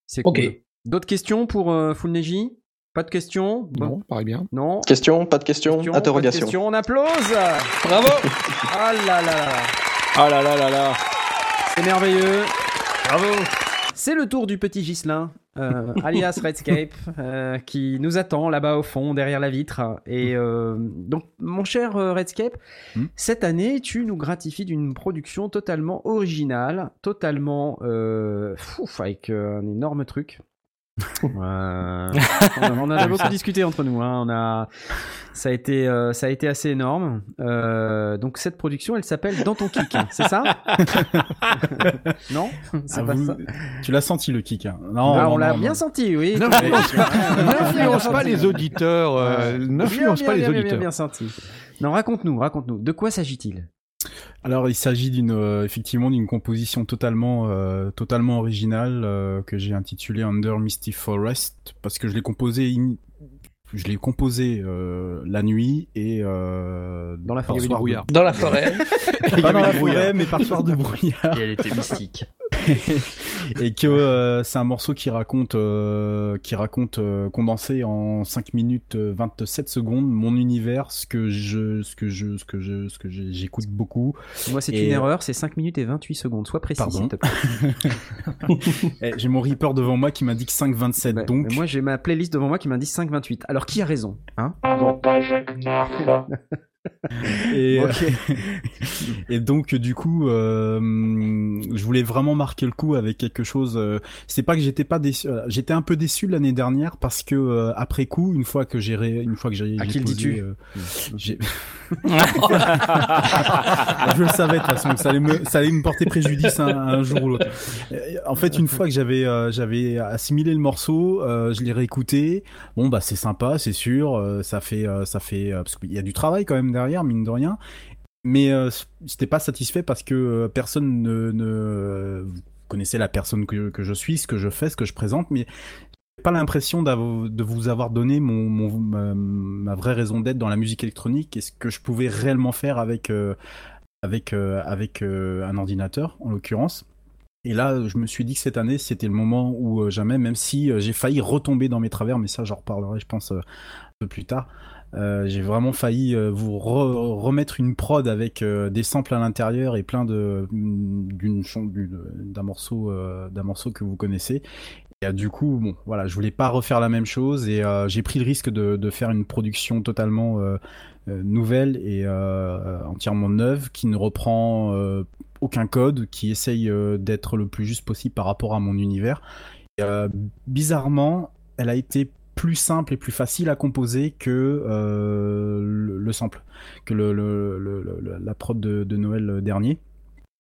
C'est Ok. cool. D'autres questions pour euh, Full Neji? Pas de questions? Bon. Non, pareil bien. Non. Question, pas de question, Question, pas de interrogation. question, on applause Bravo Ah là là là là Ah là là là là C'est merveilleux. Bravo. C'est le tour du petit Gislin, euh, alias Redscape, euh, qui nous attend là-bas au fond, derrière la vitre. Et euh, donc, mon cher Redscape, Mm. cette année, tu nous gratifies d'une production totalement originale, totalement fouf, avec un énorme truc. On a, on a beaucoup discuté entre nous. Hein. On a, ça a été, euh, ça a été assez énorme. Euh, donc cette production, elle s'appelle Dans ton kick. hein. C'est ça? Non, c'est Ah, pas vous- ça. Tu l'as senti le kick hein Non, Ah, non, on l'a bien non. senti, oui. N'influence pas, n'influence pas les auditeurs. euh. N'influence Bien, pas les bien, auditeurs. bien, bien senti. Non, raconte-nous, raconte-nous. De quoi s'agit-il? Alors, il s'agit d'une euh, effectivement d'une composition totalement euh, totalement originale euh, que j'ai intitulée Under Misty Forest parce que je l'ai composé in- je l'ai composé euh, la nuit et euh, Dans la par forêt. soir de- brouillard. Dans la forêt. Pas dans la forêt, mais par soir de brouillard. Et elle était mystique. et que euh, c'est un morceau qui raconte euh, qui raconte euh, condensé en 5 minutes euh, 27 secondes mon univers ce que je ce que je ce que je ce que j'écoute beaucoup Moi, c'est Et, une euh, erreur. C'est 5 minutes et 28 secondes. Sois précis, Pardon. s'il te plaît. Eh, j'ai mon Reaper devant moi qui m'indique 5,27 Ouais, donc moi, j'ai ma playlist devant moi qui m'indique 5,28. Alors, qui a raison hein? et, Ok. et donc du coup euh, je voulais vraiment marquer le coup avec quelque chose euh, c'est pas que j'étais pas déçu euh, j'étais un peu déçu l'année dernière parce que euh, après coup une fois que j'ai une fois que j'ai À qui le dis-tu euh, je le savais de toute façon que ça allait me ça allait me porter préjudice un, un jour ou l'autre Euh, en fait une fois que j'avais euh, j'avais assimilé le morceau euh, je l'ai réécouté bon bah c'est sympa c'est sûr euh, ça fait euh, ça fait euh, parce qu'il y a du travail quand même mine de rien mais euh, j'étais pas satisfait parce que euh, personne ne, ne vous connaissez la personne que, je suis ce que je fais ce que je présente mais j'ai pas l'impression de vous avoir donné mon, mon ma, vraie raison d'être dans la musique électronique et ce que je pouvais réellement faire avec euh, avec avec un ordinateur en l'occurrence et là, je me suis dit que cette année, c'était le moment où jamais, même si j'ai failli retomber dans mes travers, mais ça, j'en reparlerai, je pense, un peu plus tard. Euh, j'ai vraiment failli euh, vous re- remettre une prod avec euh, des samples à l'intérieur et plein de d'un morceau d'un morceau que vous connaissez. Et du coup, bon, voilà, je voulais pas refaire la même chose et j'ai pris le risque de, faire une production totalement nouvelle et entièrement neuve qui ne reprend aucun code, qui essaye d'être le plus juste possible par rapport à mon univers. Bizarrement, elle a été plus simple et plus facile à composer que euh, le, le sample, que le- la prod de, Noël dernier.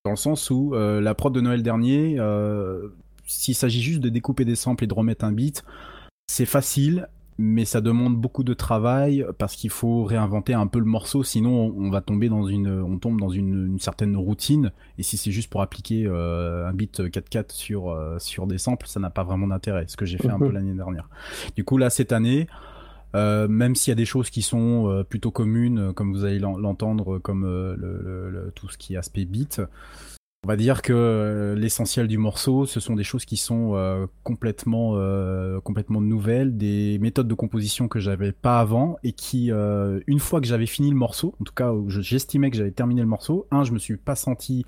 Dans le sens où euh, la prod de Noël dernier, euh, s'il s'agit juste de découper des samples et de remettre un beat, c'est facile, mais ça demande beaucoup de travail parce qu'il faut réinventer un peu le morceau, sinon on, va tomber dans une, on tombe dans une, une certaine routine. Et si c'est juste pour appliquer euh, un beat 4-4 sur euh, sur des samples, ça n'a pas vraiment d'intérêt. Ce que j'ai fait un peu l'année dernière. Du coup là cette année. euh, même s'il y a des choses qui sont euh, plutôt communes, comme vous allez l'en- l'entendre, comme euh, le, le- le- tout ce qui est aspect beat, on va dire que euh, l'essentiel du morceau, ce sont des choses qui sont euh, complètement, euh, complètement nouvelles, des méthodes de composition que j'avais pas avant et qui, euh, une fois que j'avais fini le morceau, en tout cas j'estimais que j'avais terminé le morceau, un, je me suis pas senti,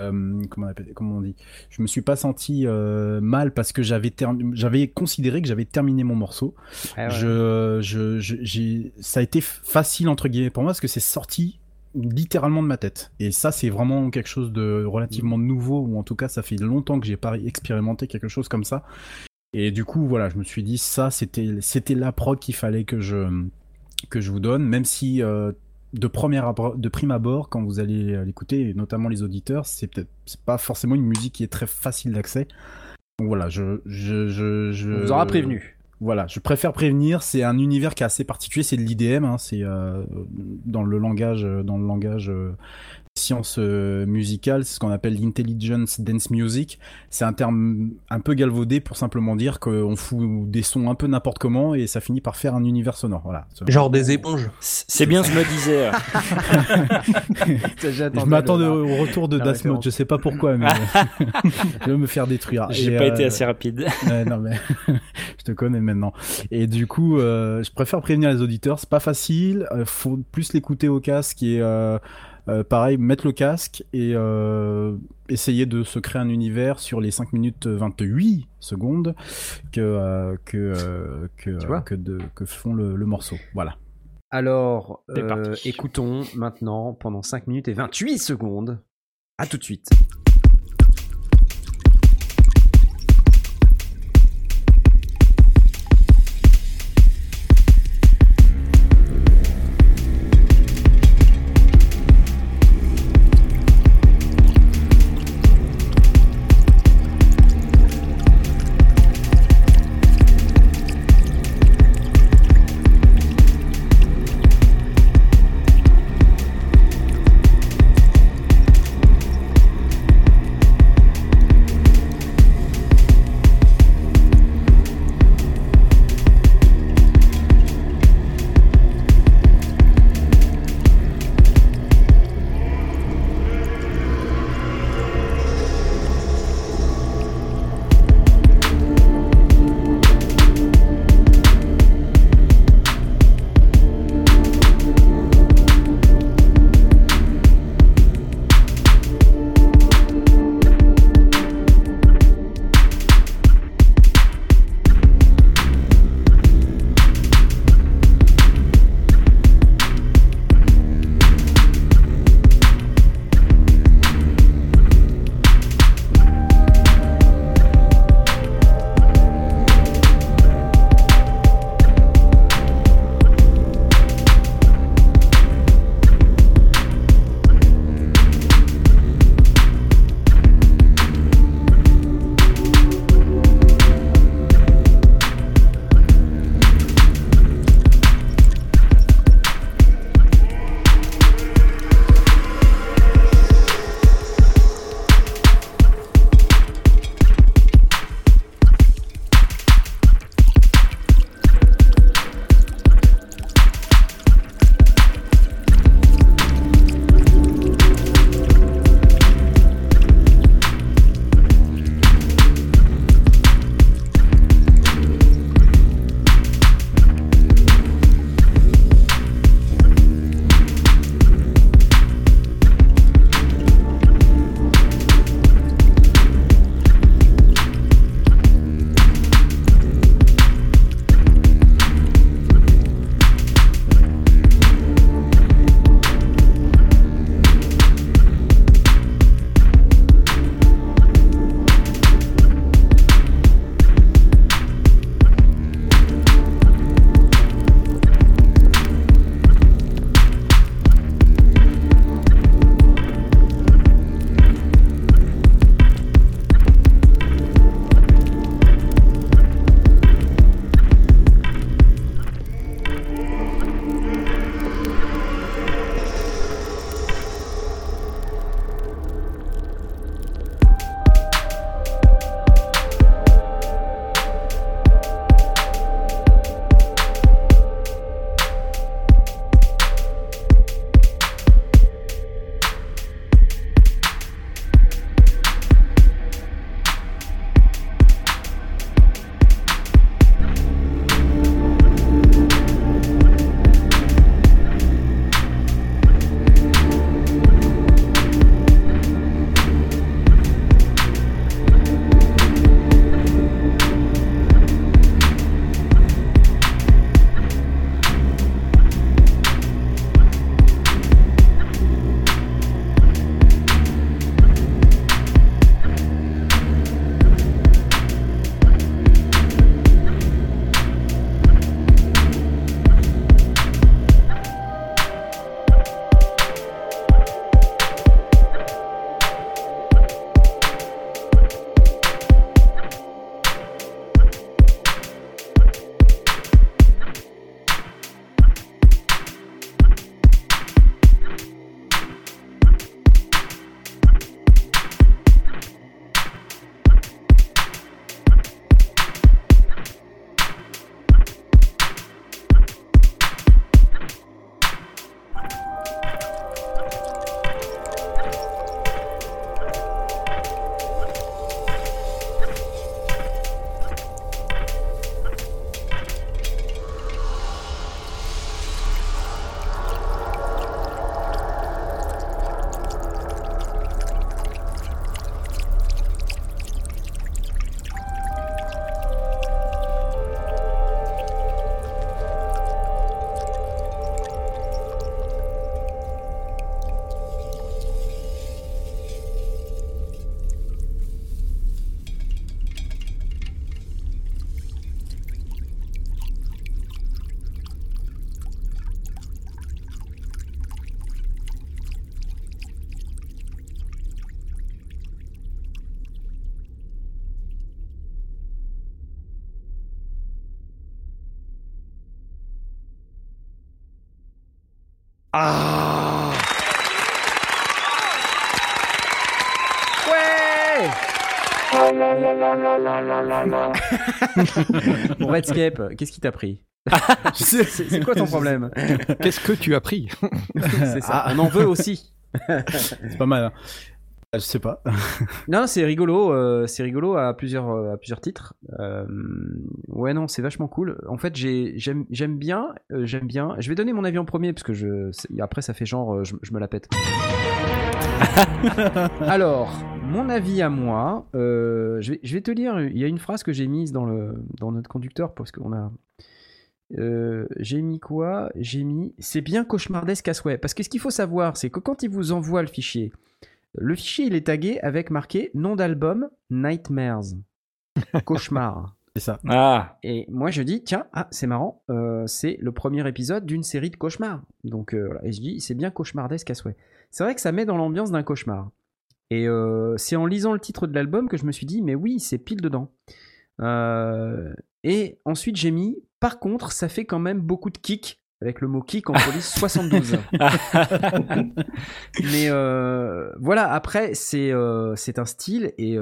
euh, comment, on appelle- comment on dit, je me suis pas senti euh, mal parce que j'avais j'avais considéré que j'avais terminé mon morceau. Ouais, ouais. Je, je, je- j'ai, ça a été facile entre guillemets pour moi parce que c'est sorti littéralement de ma tête. Et ça, c'est vraiment quelque chose de relativement nouveau, ou en tout cas, ça fait longtemps que j'ai pas expérimenté quelque chose comme ça. Et du coup, voilà, je me suis dit, ça, c'était, c'était la prod qu'il fallait que je, que je vous donne, même si euh, de première de prime abord, quand vous allez l'écouter, et notamment les auditeurs, c'est peut-être c'est pas forcément une musique qui est très facile d'accès. Donc voilà, je, je, je, je On vous aura prévenu. Voilà, je préfère prévenir. C'est un univers qui est assez particulier. C'est de l'IDM. Hein, c'est euh, dans le langage, dans le langage euh, science euh, musicale, c'est ce qu'on appelle l'intelligence dance music. C'est un terme un peu galvaudé pour simplement dire qu'on fout des sons un peu n'importe comment et ça finit par faire un univers sonore. Voilà. Genre des éponges. C'est bien, je me disais. Je m'attendais au retour de Dasmod, je sais pas pourquoi, mais je vais me faire détruire. J'ai pas euh, été assez rapide. Ouais, non mais je te connais maintenant. Et du coup, euh, je préfère prévenir les auditeurs, c'est pas facile. euh, faut plus l'écouter au casque et euh, euh, pareil, mettre le casque et euh, essayer de se créer un univers sur les 5 minutes 28 secondes que euh, que euh, que, euh, que, de, que font le, le morceau. Voilà. Alors, euh, écoutons maintenant pendant 5 minutes et 28 secondes. À tout de suite. Bon, Redscape, qu'est-ce qui t'a pris? C'est quoi ton problème? Qu'est-ce que tu as pris? C'est ça, on en veut aussi. C'est pas mal. hein. Ah, Je sais pas. Non, c'est rigolo, euh, c'est rigolo à plusieurs, euh, à plusieurs titres. Euh, ouais, non, c'est vachement cool. En fait, j'ai- j'aime j'aime bien, euh, j'aime bien. Je vais donner mon avis en premier parce que je, après ça fait genre, euh, je, je me la pète. Alors, mon avis à moi, euh, je, vais, je vais te lire. Il y a une phrase que j'ai mise dans le, dans notre conducteur parce qu'on a. Euh, j'ai mis quoi? J'ai mis c'est bien cauchemardesque à souhait. Parce que ce qu'il faut savoir, c'est que quand il vous envoie le fichier, le fichier il est tagué avec marqué nom d'album Nightmares. Cauchemar. C'est ça. Ah, Et moi je dis tiens ah c'est marrant euh, c'est le premier épisode d'une série de cauchemars donc euh, voilà et je dis c'est bien cauchemardesque à souhait c'est vrai que ça met dans l'ambiance d'un cauchemar et euh, c'est en lisant le titre de l'album que je me suis dit mais oui c'est pile dedans Euh, et ensuite j'ai mis par contre ça fait quand même beaucoup de kick avec le mot kick en police 72 mais euh, voilà après c'est un style et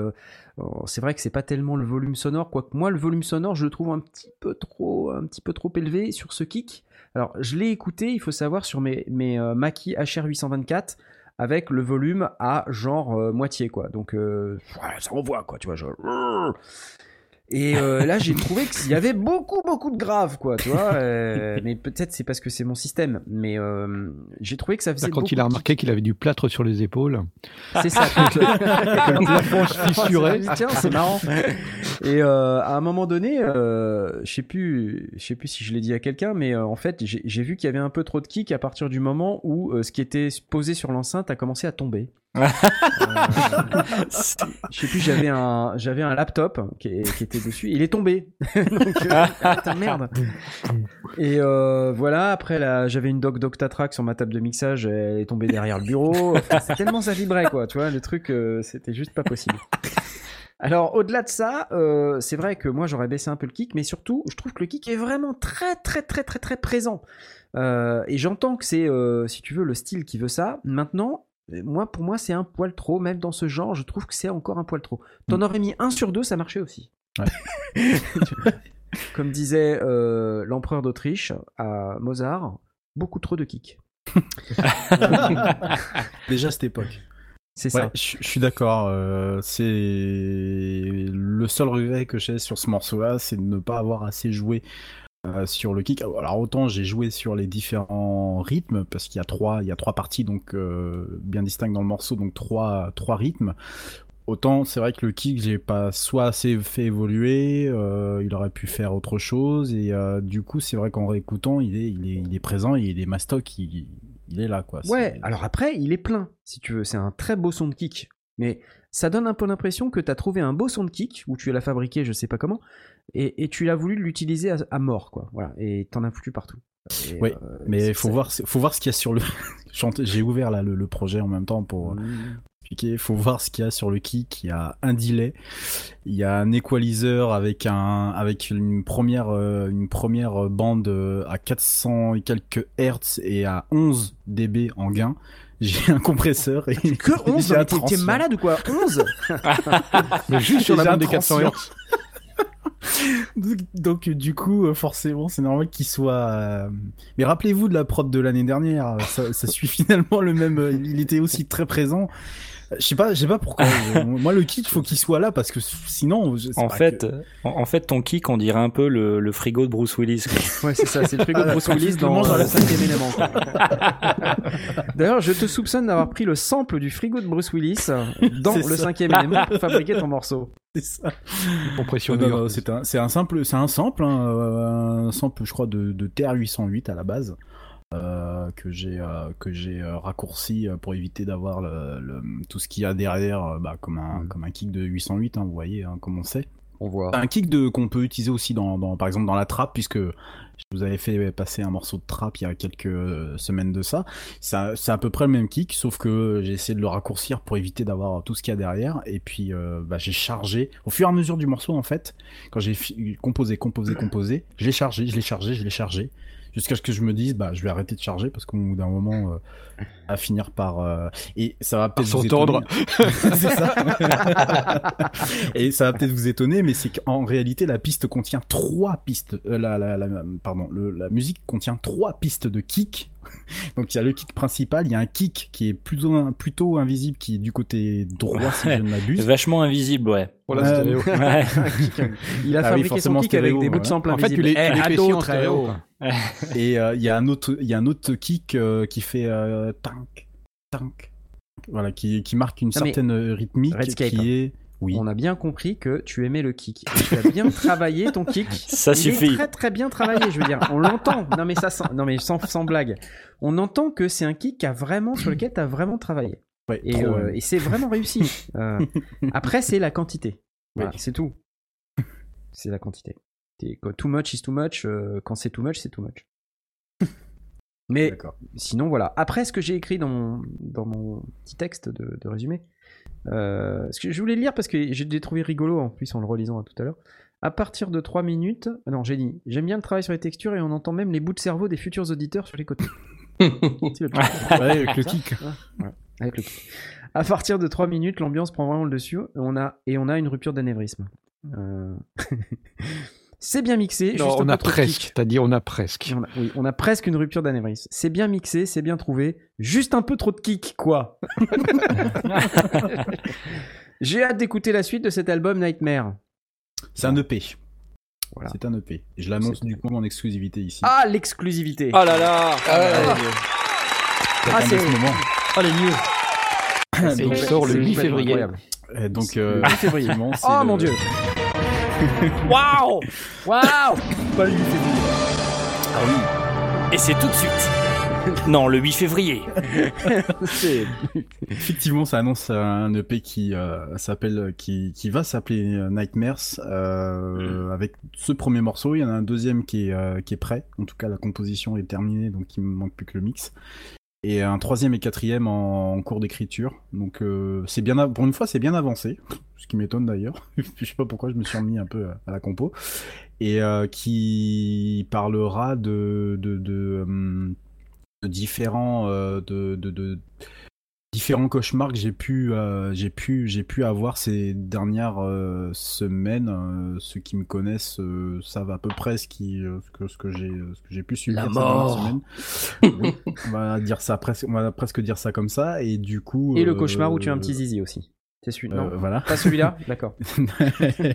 Oh, c'est vrai que c'est pas tellement le volume sonore, quoique moi le volume sonore je le trouve un petit peu trop, un petit peu trop élevé sur ce kick. Alors je l'ai écouté, il faut savoir sur mes, mes Mackie HR824 avec le volume à genre euh, moitié quoi. Donc euh, ça envoie quoi, tu vois. Et euh, là j'ai trouvé qu'il y avait beaucoup beaucoup de graves quoi, tu vois. euh, mais peut-être c'est parce que c'est mon système, mais euh, j'ai trouvé que ça faisait Quand beaucoup il a remarqué qu'il avait du plâtre sur les épaules. c'est ça. que le plafond se fissurait. Tiens, c'est marrant. Et euh, à un moment donné, euh, je sais plus, je sais plus si je l'ai dit à quelqu'un, mais euh, en fait, j'ai j'ai vu qu'il y avait un peu trop de kick à partir du moment où euh, ce qui était posé sur l'enceinte a commencé à tomber. Euh, je sais plus, j'avais un, j'avais un laptop qui, était dessus, il est tombé. Donc, euh, merde. Et euh, voilà, après j'avais une doc d'Octatrack sur ma table de mixage, elle est tombée derrière le bureau. C'est tellement ça vibrait quoi, tu vois, le truc, c'était juste pas possible. Alors au-delà de ça, c'est vrai que moi j'aurais baissé un peu le kick, mais surtout, je trouve que le kick est vraiment très très très très très présent. Et j'entends que c'est, si tu veux, le style qui veut ça. Maintenant, moi pour moi c'est un poil trop, même dans ce genre, je trouve que c'est encore un poil trop. T'en aurais mis un sur deux, ça marchait aussi. Comme disait euh, l'empereur d'Autriche à Mozart, beaucoup trop de kick. Déjà à cette époque. C'est Ouais, ça. je je suis d'accord. euh, c'est le seul regret que j'ai sur ce morceau-là, c'est de ne pas avoir assez joué euh, sur le kick. Alors autant j'ai joué sur les différents rythmes parce qu'il y a trois, il y a trois parties donc euh, bien distinctes dans le morceau, donc trois trois rythmes. Autant c'est vrai que le kick j'ai pas soit assez fait évoluer, euh, il aurait pu faire autre chose et du coup c'est vrai qu'en réécoutant il est il est il est présent et il est mastoc, il, il est là quoi. Ouais, alors après, il est plein, si tu veux. C'est un très beau son de kick. Mais ça donne un peu l'impression que tu as trouvé un beau son de kick, ou tu l'as fabriqué, je sais pas comment, et, et tu l'as voulu l'utiliser à, à mort, quoi. Voilà, et t'en as foutu partout. Et, Oui, euh, mais il faut voir, faut voir ce qu'il y a sur le. J'ai ouvert là le, le projet en même temps pour Mmh. expliquer. Il faut voir ce qu'il y a sur le kick. Il y a un delay, il y a un equalizer avec un avec une première euh, une première bande euh, à 400 et quelques hertz et à 11 dB en gain. J'ai un compresseur et Que 11 j'ai un mais T'es malade ou quoi? 11 Mais juste sur la bande des 400 transfert. Donc, du coup, euh, forcément, c'est normal qu'il soit. euh, Mais rappelez-vous de la prod de l'année dernière. Ça, ça suit finalement le même. euh, Il était aussi très présent. Euh, Je sais pas, je sais pas pourquoi. Moi, le kick, faut qu'il soit là parce que sinon. je sais en pas fait, que- euh, en, en fait, ton kick, on dirait un peu le, le frigo de Bruce Willis. quoi. Ouais, c'est ça, c'est le truc de Ah, Bruce Willis dans, le la- cinquième élément. D'ailleurs, je te soupçonne d'avoir pris le sample du frigo de Bruce Willis dans le ça. cinquième élément pour fabriquer ton morceau. c'est ça. Compression Non, non, New non, York. c'est un, c'est un simple, c'est un sample, hein, euh, un sample, je crois, de, de TR-808 à la base. Euh, que j'ai euh, que j'ai euh, raccourci pour éviter d'avoir le, le- tout ce qu'il y a derrière bah, comme un Mm. comme un kick de 808 hein, vous voyez hein, comme on sait On voit. un kick de qu'on peut utiliser aussi dans, dans par exemple dans la trappe puisque je vous avais fait passer un morceau de trappe il y a quelques semaines de ça c'est à peu près le même kick sauf que j'ai essayé de le raccourcir pour éviter d'avoir tout ce qu'il y a derrière et puis euh, bah, j'ai chargé au fur et à mesure du morceau en fait quand j'ai composé composé composé je l'ai chargé je l'ai chargé je l'ai chargé jusqu'à ce que je me dise, bah, je vais arrêter de charger parce qu'au bout d'un moment, euh, à finir par euh, et ça va peut-être vous s'entendre. étonner. c'est ça. et ça va peut-être vous étonner, mais c'est qu'en réalité, la piste contient trois pistes. euh, la, la, la- pardon, le- la musique contient trois pistes de kick. Donc il y a le kick principal, il y a un kick qui est plutôt plutôt invisible, qui est du côté droit si je ne m'abuse. Vachement invisible, ouais. La Euh. Ouais. Il a Ah oui, fabriqué son forcément kick avec des bouts de sample En fait, tu l'é- Eh, tu l'épaissis en stéréo, quoi. Et euh, il y a un autre, il y a un autre kick euh, qui fait euh, tank, tank, voilà, qui, qui marque une Non, certaine rythmique Redscape, qui est, oui, On a bien compris que tu aimais le kick. Tu as bien travaillé ton kick. Ça Il suffit. est très très bien travaillé, je veux dire. On l'entend. Non mais ça, sans, non mais sans, sans blague. On entend que c'est un kick qui a vraiment sur lequel tu as vraiment travaillé. Ouais, Et, euh, c'est vraiment réussi. Euh, après, c'est la quantité. Voilà, Oui. C'est tout. C'est la quantité. Quoi, Too much is too much. euh, quand c'est too much, c'est too much. Mais sinon, voilà. Après, ce que j'ai écrit dans mon, dans mon petit texte de, de résumé, euh, ce que je voulais lire parce que j'ai trouvé rigolo en plus en le relisant tout à l'heure. À partir de 3 minutes, ah non, j'ai dit, j'aime bien le travail sur les textures et on entend même les bouts de cerveau des futurs auditeurs sur les côtés. Ouais, avec le kick. Ouais, avec le kick. À partir de 3 minutes, l'ambiance prend vraiment le dessus on a, et on a une rupture d'anévrisme. Euh, C'est bien mixé. Non, juste un on a presque. kick. C'est-à-dire, on a presque. On a- oui, on a presque une rupture d'anévrisme. C'est bien mixé, c'est bien trouvé. Juste un peu trop de kick, quoi. J'ai hâte d'écouter la suite de cet album Nightmare. C'est un EP. Voilà. C'est un EP. Et je l'annonce du coup en exclusivité ici. Ah, l'exclusivité. Oh là là Ah, c'est- ce moment. Oh les news il sort le c'est 8 complètement février. donc, euh, Le 8 février. effectivement, c'est Oh le- mon dieu. Waouh Waouh Pas le 8 février. Ah oui Et c'est tout de suite Non, le 8 février Effectivement, ça annonce un EP qui euh, s'appelle, qui, qui va s'appeler euh, Nightmares. euh, Avec ce premier morceau, il y en a un deuxième qui est, euh, qui est prêt. En tout cas, la composition est terminée, donc il me manque plus que le mix. Et un troisième et quatrième en, cours d'écriture. Donc euh, c'est bien, pour une fois, c'est bien avancé, ce qui m'étonne d'ailleurs. je sais pas pourquoi je me suis remis un peu à, la compo. Et euh, qui parlera de, de, différents euh, de, de différents cauchemars que j'ai pu euh, j'ai pu j'ai pu avoir ces dernières euh, semaines Euh, ceux qui me connaissent euh, savent à peu près ce qui euh, ce que ce que j'ai ce que j'ai pu subir La ces dernières mort. semaines Oui, on va dire ça presque on va presque dire ça comme ça et du coup Et le euh, cauchemar où tu as un petit zizi aussi. C'est celui euh, Non, voilà pas celui-là D'accord. et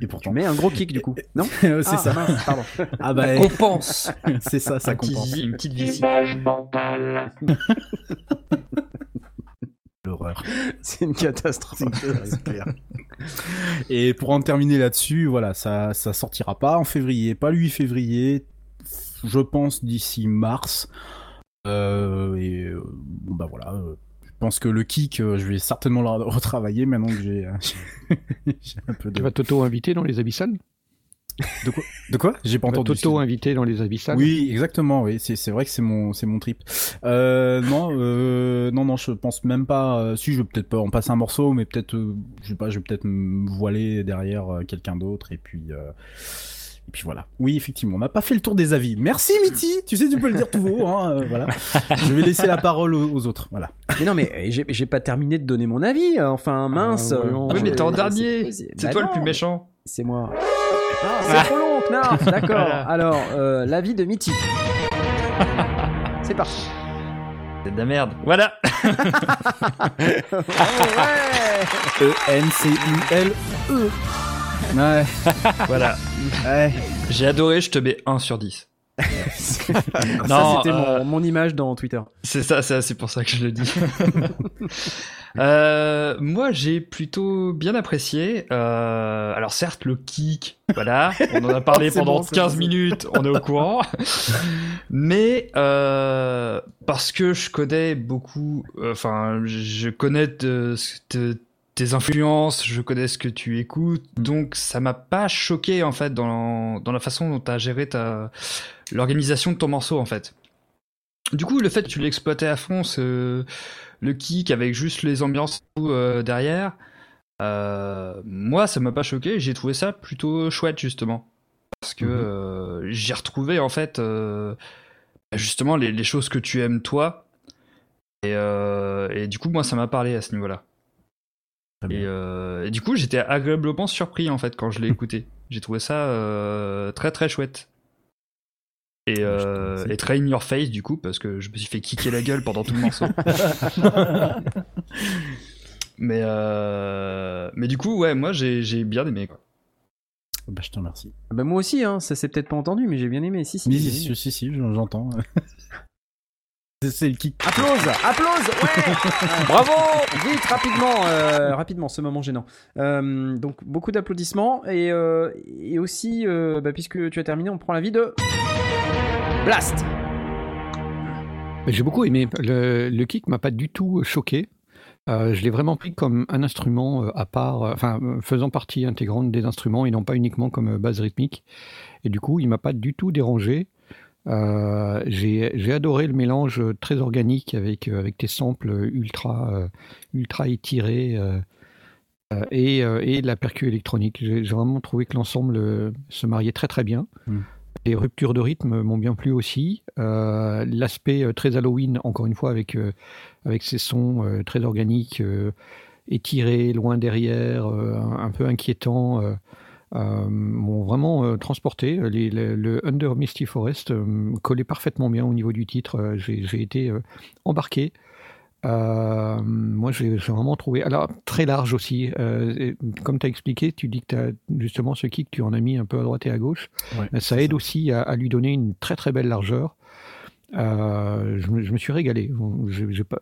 Tu pourtant mets un gros kick du coup. Non c'est Ah, ça mince, pardon. ah bah Compense. c'est ça ça Un compense une petite vessie. L'horreur C'est une catastrophe. Et pour en terminer là-dessus, voilà, ça, ça sortira pas en février, pas le 8 février, je pense d'ici mars. Euh, et euh, bon, bah voilà, euh, je pense que le kick, euh, je vais certainement le retravailler maintenant que j'ai euh, un peu de. Tu vas t'auto-inviter dans les abyssales? De quoi, de quoi? J'ai pas Tu vas entendu. t'auto-inviter dans les abyssales Oui, exactement. Oui, c'est c'est vrai que c'est mon c'est mon trip. Euh, non, euh, non, non, je pense même pas. euh, si, je vais peut-être pas en passer un morceau, mais peut-être, euh, je sais pas, je vais peut-être me voiler derrière euh, quelqu'un d'autre et puis. euh, et puis voilà. Oui, effectivement, on n'a pas fait le tour des avis. Merci Mitty. Tu sais, tu peux le dire tout haut. Hein, euh, voilà. Je vais laisser la parole aux, aux autres. Voilà. Mais non, mais euh, j'ai j'ai pas terminé de donner mon avis. Enfin, mince. Ah. Oui, mais t'es en C'est- dernier. c'est- C'est bah toi le plus méchant. C'est moi. Ah, c'est trop long, Knarf. D'accord. Alors, euh, l'avis de Mitty. C'est parti. C'est de la merde. Voilà. Oh, ouais. E N C U L E. Ouais. voilà. ouais. J'ai adoré, je te mets 1 sur 10. Ça, Non, c'était euh, mon, mon image dans Twitter. C'est ça, c'est c'est pour ça que je le dis. Euh, moi, j'ai plutôt bien apprécié. Euh, alors certes, le kick, voilà, on en a parlé pendant bon, c'est 15 bon. minutes, on est au courant. Mais parce que je connais beaucoup, enfin, je connais de- de- tes influences, je connais ce que tu écoutes, donc ça m'a pas choqué en fait dans, dans la façon dont tu as géré ta l'organisation de ton morceau en fait. Du coup, le fait que tu l'exploitais à fond, ce, le kick avec juste les ambiances euh, derrière, euh, moi, ça m'a pas choqué. J'ai trouvé ça plutôt chouette, justement. parce que Mhm. euh, j'ai retrouvé en fait euh, justement les, les choses que tu aimes toi. Et, et du coup, moi, ça m'a parlé à ce niveau-là. Et, et du coup, j'étais agréablement surpris en fait quand je l'ai écouté. J'ai trouvé ça très très chouette. Et, euh, et très in your face du coup, parce que je me suis fait kicker la gueule pendant tout le morceau. mais, euh, mais du coup, ouais, moi j'ai j'ai bien aimé quoi. Bah, je te remercie. Ah bah moi aussi, hein, ça s'est peut-être pas entendu, mais j'ai bien aimé. Si, si. Mais si, si, si, j'entends. C'est- le kick. Applause, applause, ouais. Bravo Vite, rapidement, euh, rapidement, ce moment gênant. Euh, donc beaucoup d'applaudissements et, euh, et aussi, euh, bah, puisque tu as terminé, on prend l'avis de Blast. J'ai beaucoup aimé. Le, le kick m'a pas du tout choqué. Euh, je l'ai vraiment pris comme un instrument euh, à part, euh, enfin faisant partie intégrante des instruments et non pas uniquement comme base rythmique. Et du coup, il m'a pas du tout dérangé. Euh, J'ai adoré le mélange très organique avec, euh, avec tes samples ultra, euh, ultra étirés et, et la percu électronique. J'ai vraiment trouvé que l'ensemble se mariait très très bien. Mm. Les ruptures de rythme m'ont bien plu aussi. Euh, L'aspect très Halloween, encore une fois, avec, avec ces sons très organiques, étirés, loin derrière, un, un peu inquiétants, m'ont vraiment euh, transporté. Les- le, le Under Misty Forest euh, collait parfaitement bien au niveau du titre. Euh, J'ai été euh, embarqué. Euh, moi, j'ai vraiment trouvé. Alors, très large aussi. Euh, comme tu as expliqué, tu dis que tu as justement ce kick, tu en as mis un peu à droite et à gauche. Ouais, Euh, Ça aide aussi à, à lui donner une très très belle largeur. Euh, je, me, je me suis régalé.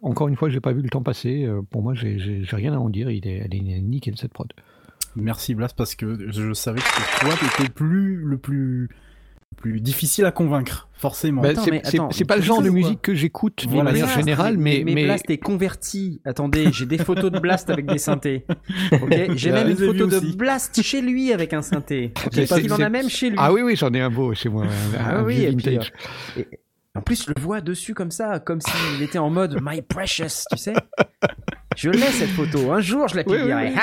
Encore une fois, j'ai pas vu le temps passer. Euh, Pour moi, j'ai rien à en dire. Il est, elle est nickel cette prod. Merci Blas parce que je savais que toi t'étais plus le plus le plus difficile à convaincre forcément. Bah, Attends, c'est- pas le genre de musique que j'écoute de manière Blast, générale, mais, mais, mais, Blast est converti. Attendez, j'ai des photos de Blast avec des synthés. Ok, j'ai même une photo de aussi. Blast chez lui avec un synthé. Qu'il en a même chez lui. ah oui oui, j'en ai un beau chez moi. Un, Ah un oui, et puis. Et en plus, je le vois dessus comme ça, comme s'il était en mode My Precious, tu sais. Je l'ai cette photo. Un jour, je la Oui, oui, publierai. oui.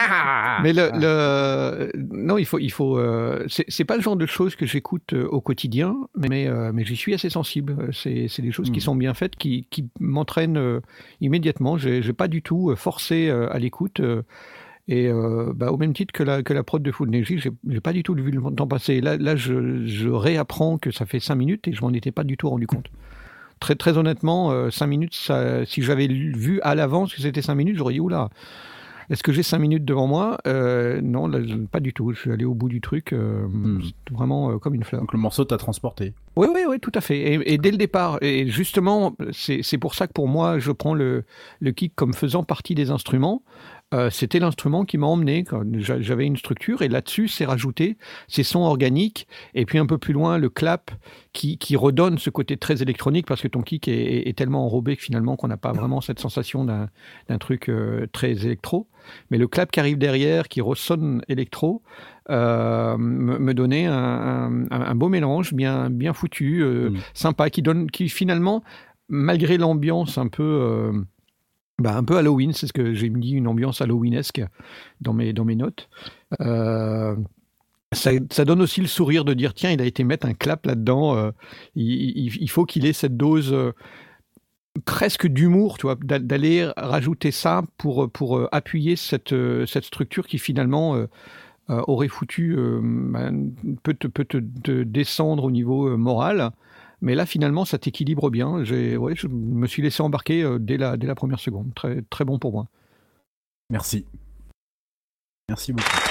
Mais le, le- non, il faut, il faut. euh, c'est pas le genre de choses que j'écoute euh, au quotidien, mais euh, mais j'y suis assez sensible. C'est des choses qui Mm. sont bien faites, qui, qui m'entraînent euh, immédiatement. J'ai pas du tout forcé à l'écoute. Euh, et euh, bah, au même titre que la, que la prod de Energy, j'ai j'ai pas du tout vu le temps passer. Là, là je, je réapprends que ça fait 5 minutes et je m'en étais pas du tout rendu compte. Très, très honnêtement, 5 minutes, ça, si j'avais vu à l'avance que c'était 5 minutes, j'aurais dit oula, est-ce que j'ai 5 minutes devant moi? Euh, Non, là, pas du tout. Je suis allé au bout du truc, euh, Hmm. vraiment euh, comme une fleur. Donc le morceau t'a transporté. Oui, oui, oui, tout à fait. Et, et dès le départ, et justement, c'est c'est pour ça que pour moi, je prends le, le kick comme faisant partie des instruments. Euh, C'était l'instrument qui m'a emmené. J'avais une structure et là-dessus, c'est rajouté ces sons organiques. Et puis un peu plus loin, le clap qui, qui redonne ce côté très électronique parce que ton kick est, est- est tellement enrobé que finalement qu'on n'a pas vraiment cette sensation d'un truc euh, très électro. Mais le clap qui arrive derrière, qui ressonne électro, euh, me, me donnait un, un- un beau mélange bien, bien foutu, euh, Mm. sympa, qui donne, qui finalement, malgré l'ambiance un peu, bah, un peu Halloween, c'est ce que j'ai mis, une ambiance Halloweenesque dans mes, dans mes notes. Euh, ça, donne aussi le sourire de dire tiens, il a été mettre un clap là-dedans. euh, il, faut qu'il ait cette dose. euh, presque d'humour, tu vois, d'a- d'aller rajouter ça pour, pour appuyer cette, cette structure qui finalement aurait foutu, bah, peut, te, peut te, descendre au niveau moral. Mais là, finalement, ça t'équilibre bien. Je me suis laissé embarquer euh, dès, la, première seconde. Très bon pour moi. Merci. Merci beaucoup.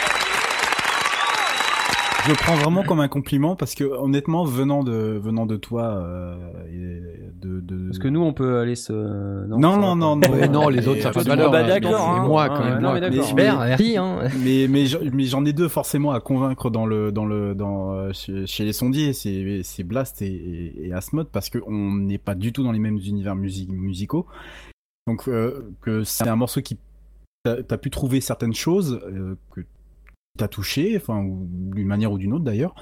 Je le prends vraiment comme un compliment parce que honnêtement, venant de venant de toi, euh, et de, de... Parce que nous, on peut aller se. non non non non, Ouais, non, les autres, ça pas fait de pas valeur, bah, d'accord, hein. C'est moi, quand ouais, même. non, moi. mais d'accord. Mais- Super, merci. Hein. mais mais j'en- mais j'en ai deux forcément à convaincre dans le dans le dans chez, chez les sondiers, c'est c'est Blast et, et, et Asmod parce que on n'est pas du tout dans les mêmes univers musi- musicaux. Donc euh, que c'est un morceau qui t'as as pu trouver certaines choses euh, que t'as touché, enfin d'une manière ou d'une autre d'ailleurs.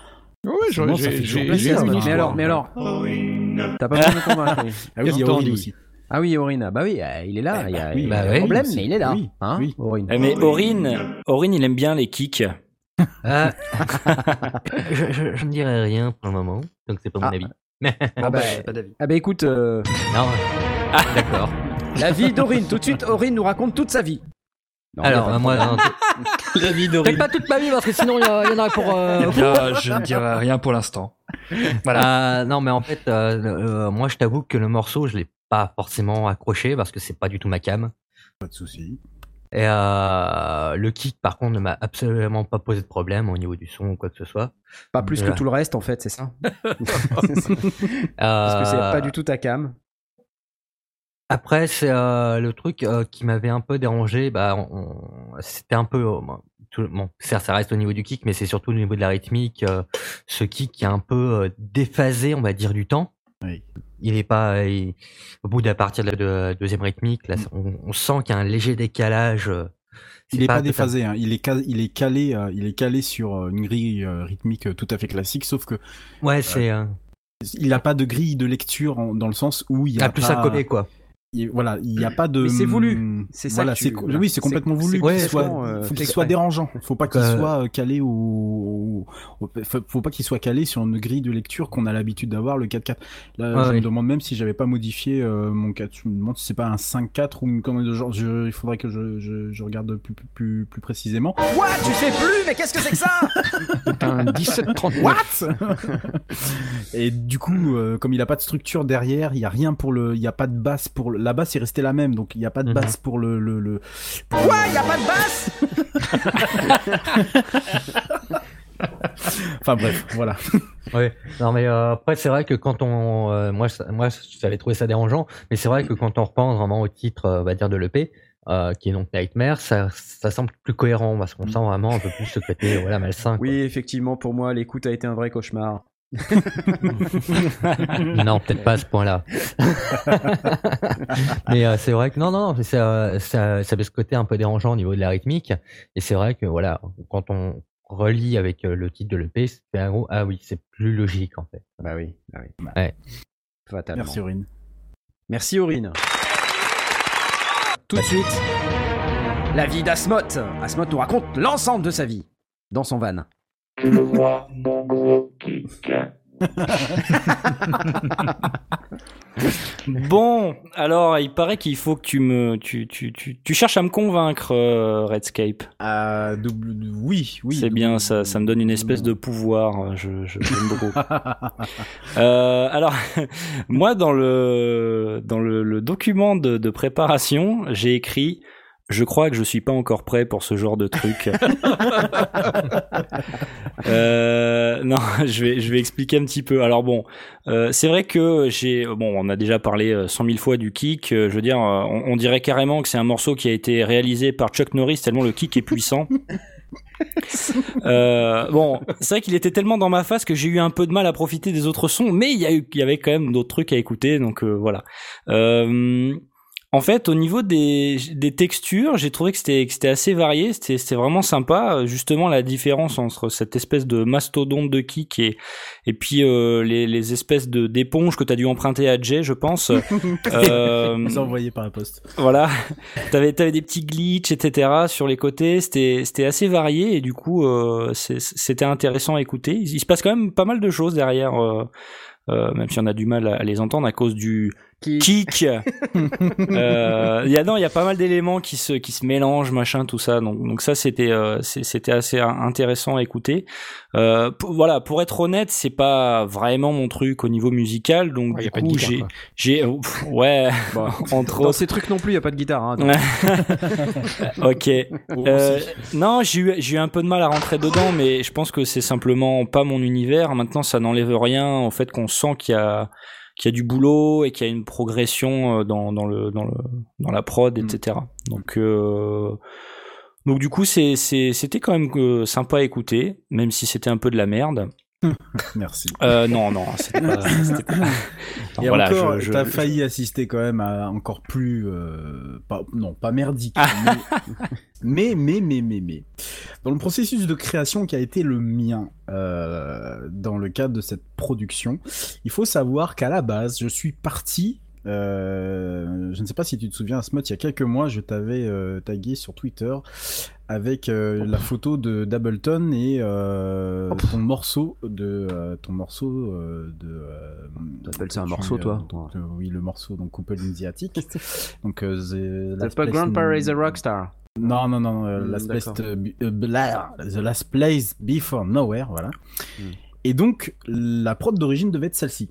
Ça j'ai- plaisir, une Mais histoire. alors, mais alors, Orin. t'as pas besoin de convaincre. Ah oui, il y a Gaston Aurine dit. aussi. Ah oui, Aurine. Bah oui, euh, il est là. Il y a, oui, il y a bah un oui, problème, aussi. mais il est là. Oui, hein, oui. Aurine. Eh, Mais Aurine, Aurine, il aime bien les kicks. Ah. je, je, je ne dirai rien pour le moment, donc c'est pas mon Ah. avis. Ah bah, Pas d'avis. ah bah écoute, euh, non, d'accord. la vie d'Aurine. Tout de suite, Aurine nous raconte toute sa vie. Non, a Alors, euh, moi, non, La vie peut-être pas toute ma vie parce que sinon il y, a- en aurait pour. euh, je ne dirai rien pour l'instant. Voilà. Euh, non, mais en fait, euh, euh, moi, je t'avoue que le morceau, je l'ai pas forcément accroché parce que c'est pas du tout ma cam. Pas de souci. Et euh, le kick, par contre, ne m'a absolument pas posé de problème au niveau du son ou quoi que ce soit. Pas plus que tout le reste, en fait, c'est ça. Parce que c'est pas du tout ta cam. Après, c'est euh, le truc euh, qui m'avait un peu dérangé. Bah, on- on- c'était un peu. euh, tout- bon, certes, ça reste au niveau du kick, mais c'est surtout au niveau de la rythmique. euh, ce kick qui est un peu euh, déphasé, on va dire, du temps. Oui. Il est pas. il- au bout de la partie de la de- deuxième rythmique, là, on, on sent qu'il y a un léger décalage. euh, Il c'est est pas, déphasé, hein. il, est ca- il est calé, euh, il est calé sur euh, une grille euh, rythmique euh, tout à fait classique, sauf que Ouais, c'est. euh, il n'a pas de grille de lecture en- dans le sens où il y a ah, plus pas, à coller, quoi. Il- voilà, il n'y a pas de. Mais c'est voulu. C'est ça Voilà, que tu- voilà. oui, c'est complètement voulu. c'est qu'il soit, euh, faut qu'il soit dérangeant. Faut pas qu'il Euh, soit euh, calé ou, faut, faut pas qu'il soit calé sur une grille de lecture qu'on a l'habitude d'avoir le 4-4. Là, je me demande même si j'avais pas modifié euh, mon 4. Je me demande si c'est pas un 5-4 ou une commande de genre. Je, il faudrait que je, je, je regarde plus, plus, plus, plus précisément. Quoi Tu sais plus? Mais qu'est-ce que c'est que ça? C'est un 1739. What? Et du coup, euh, comme il a pas de structure derrière, il y a rien pour le, il y a pas de basse pour le- la basse est restée la même, donc il y a pas de Mhm. basse pour le le. le pour Quoi le- Y a pas de basse? Enfin bref, voilà. Ouais. Non mais euh, après c'est vrai que quand on, euh, moi ça- moi j'avais trouvé ça dérangeant, mais c'est vrai que quand on repense vraiment au titre, euh, on va dire de l'EP, euh, qui est donc Nightmare, ça, ça semble plus cohérent parce qu'on sent vraiment un peu plus ce côté voilà malsain. quoi. Oui, effectivement, pour moi, l'écoute a été un vrai cauchemar. non peut-être pas à ce point-là. mais euh, c'est vrai que non non non, ça, ça, ça avait ce côté un peu dérangeant au niveau de la rythmique, et c'est vrai que voilà quand on relie avec euh, le titre de l'EP, c'est un gros ah oui c'est plus logique en fait. Bah oui, bah oui. Ouais. Fatalement. Merci Aurine. Merci Aurine. Tout de suite, la vie d'Asmoth. Asmoth nous raconte l'ensemble de sa vie dans son van. Tu vois mon gros kick. Bon, alors il paraît qu'il faut que tu me, tu, tu, tu, tu cherches à me convaincre, euh, Redscape. Euh, double, oui, oui. c'est bien, ça, ça me donne une espèce de pouvoir. Je, beaucoup. Euh, alors, moi, dans le dans le, le document de, de préparation, j'ai écrit. Je crois que je suis pas encore prêt pour ce genre de truc. Euh, non, je vais je vais expliquer un petit peu. Alors bon, euh, c'est vrai que j'ai bon, on a déjà parlé euh, cent mille fois du kick. euh, Je veux dire, euh, on, on dirait carrément que c'est un morceau qui a été réalisé par Chuck Norris tellement le kick est puissant. Euh, bon, c'est vrai qu'il était tellement dans ma face que j'ai eu un peu de mal à profiter des autres sons, mais il y, a eu, il y avait quand même d'autres trucs à écouter, donc euh, voilà. Euh, en fait, au niveau des, des textures, j'ai trouvé que c'était assez varié, c'était vraiment sympa. Justement, la différence entre cette espèce de mastodonte de kick et et puis euh, les, les espèces de d'éponges que t'as dû emprunter à Jay, je pense. Euh, Vous envoyé par la poste. voilà, t'avais t'avais des petits glitches, etc. sur les côtés. C'était assez varié et du coup euh, c'était intéressant à écouter. Il, il se passe quand même pas mal de choses derrière, euh, euh, même si on a du mal à les entendre à cause du Kick. Euh, Il y a non, il y a pas mal d'éléments qui se qui se mélangent, machin, tout ça. Donc donc ça c'était euh, c'était assez intéressant à écouter. Euh, pour- voilà, pour être honnête, c'est pas vraiment mon truc au niveau musical. Donc Ouais, y du a pas de coup guitare, j'ai quoi. j'ai pff, ouais Bon, entre dans autres. ces trucs non plus, il y a pas de guitare. Hein, donc. ok. Euh, non, j'ai eu, j'ai eu un peu de mal à rentrer dedans, mais je pense que c'est simplement pas mon univers. Maintenant, ça n'enlève rien au fait qu'on sent qu'il y a qu'il y a du boulot et qu'il y a une progression euh, dans, dans le dans le dans la prod, etc. Donc euh, donc du coup, c'est c'est c'était quand même euh, sympa à écouter, même si c'était un peu de la merde. Merci. Euh, non, non, c'était pas. c'était pas- Non, Et voilà, encore, je- je- t'as failli assister quand même à encore plus, euh, pas, non, pas merdique, Ah. mais, mais, mais, mais, mais, dans le processus de création qui a été le mien euh, dans le cadre de cette production, il faut savoir qu'à la base, je suis parti. je ne sais pas si tu te souviens, Asmod, il y a quelques mois, je t'avais tagué sur Twitter avec euh, la photo de d'Ableton et euh, ton morceau de euh, ton morceau euh, de. euh, T'appelles ça un morceau, toi donc, euh, Oui, le morceau donc Couple in the Attic. donc euh, the C'est pas Grandpa is a Rockstar. Non, non, non, euh, Hmm, Last Place, d'accord. be- blah, The Last Place Before Nowhere, voilà. Hmm. Et donc, la prod d'origine devait être celle-ci.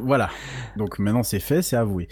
Voilà. Donc maintenant c'est fait, c'est avoué.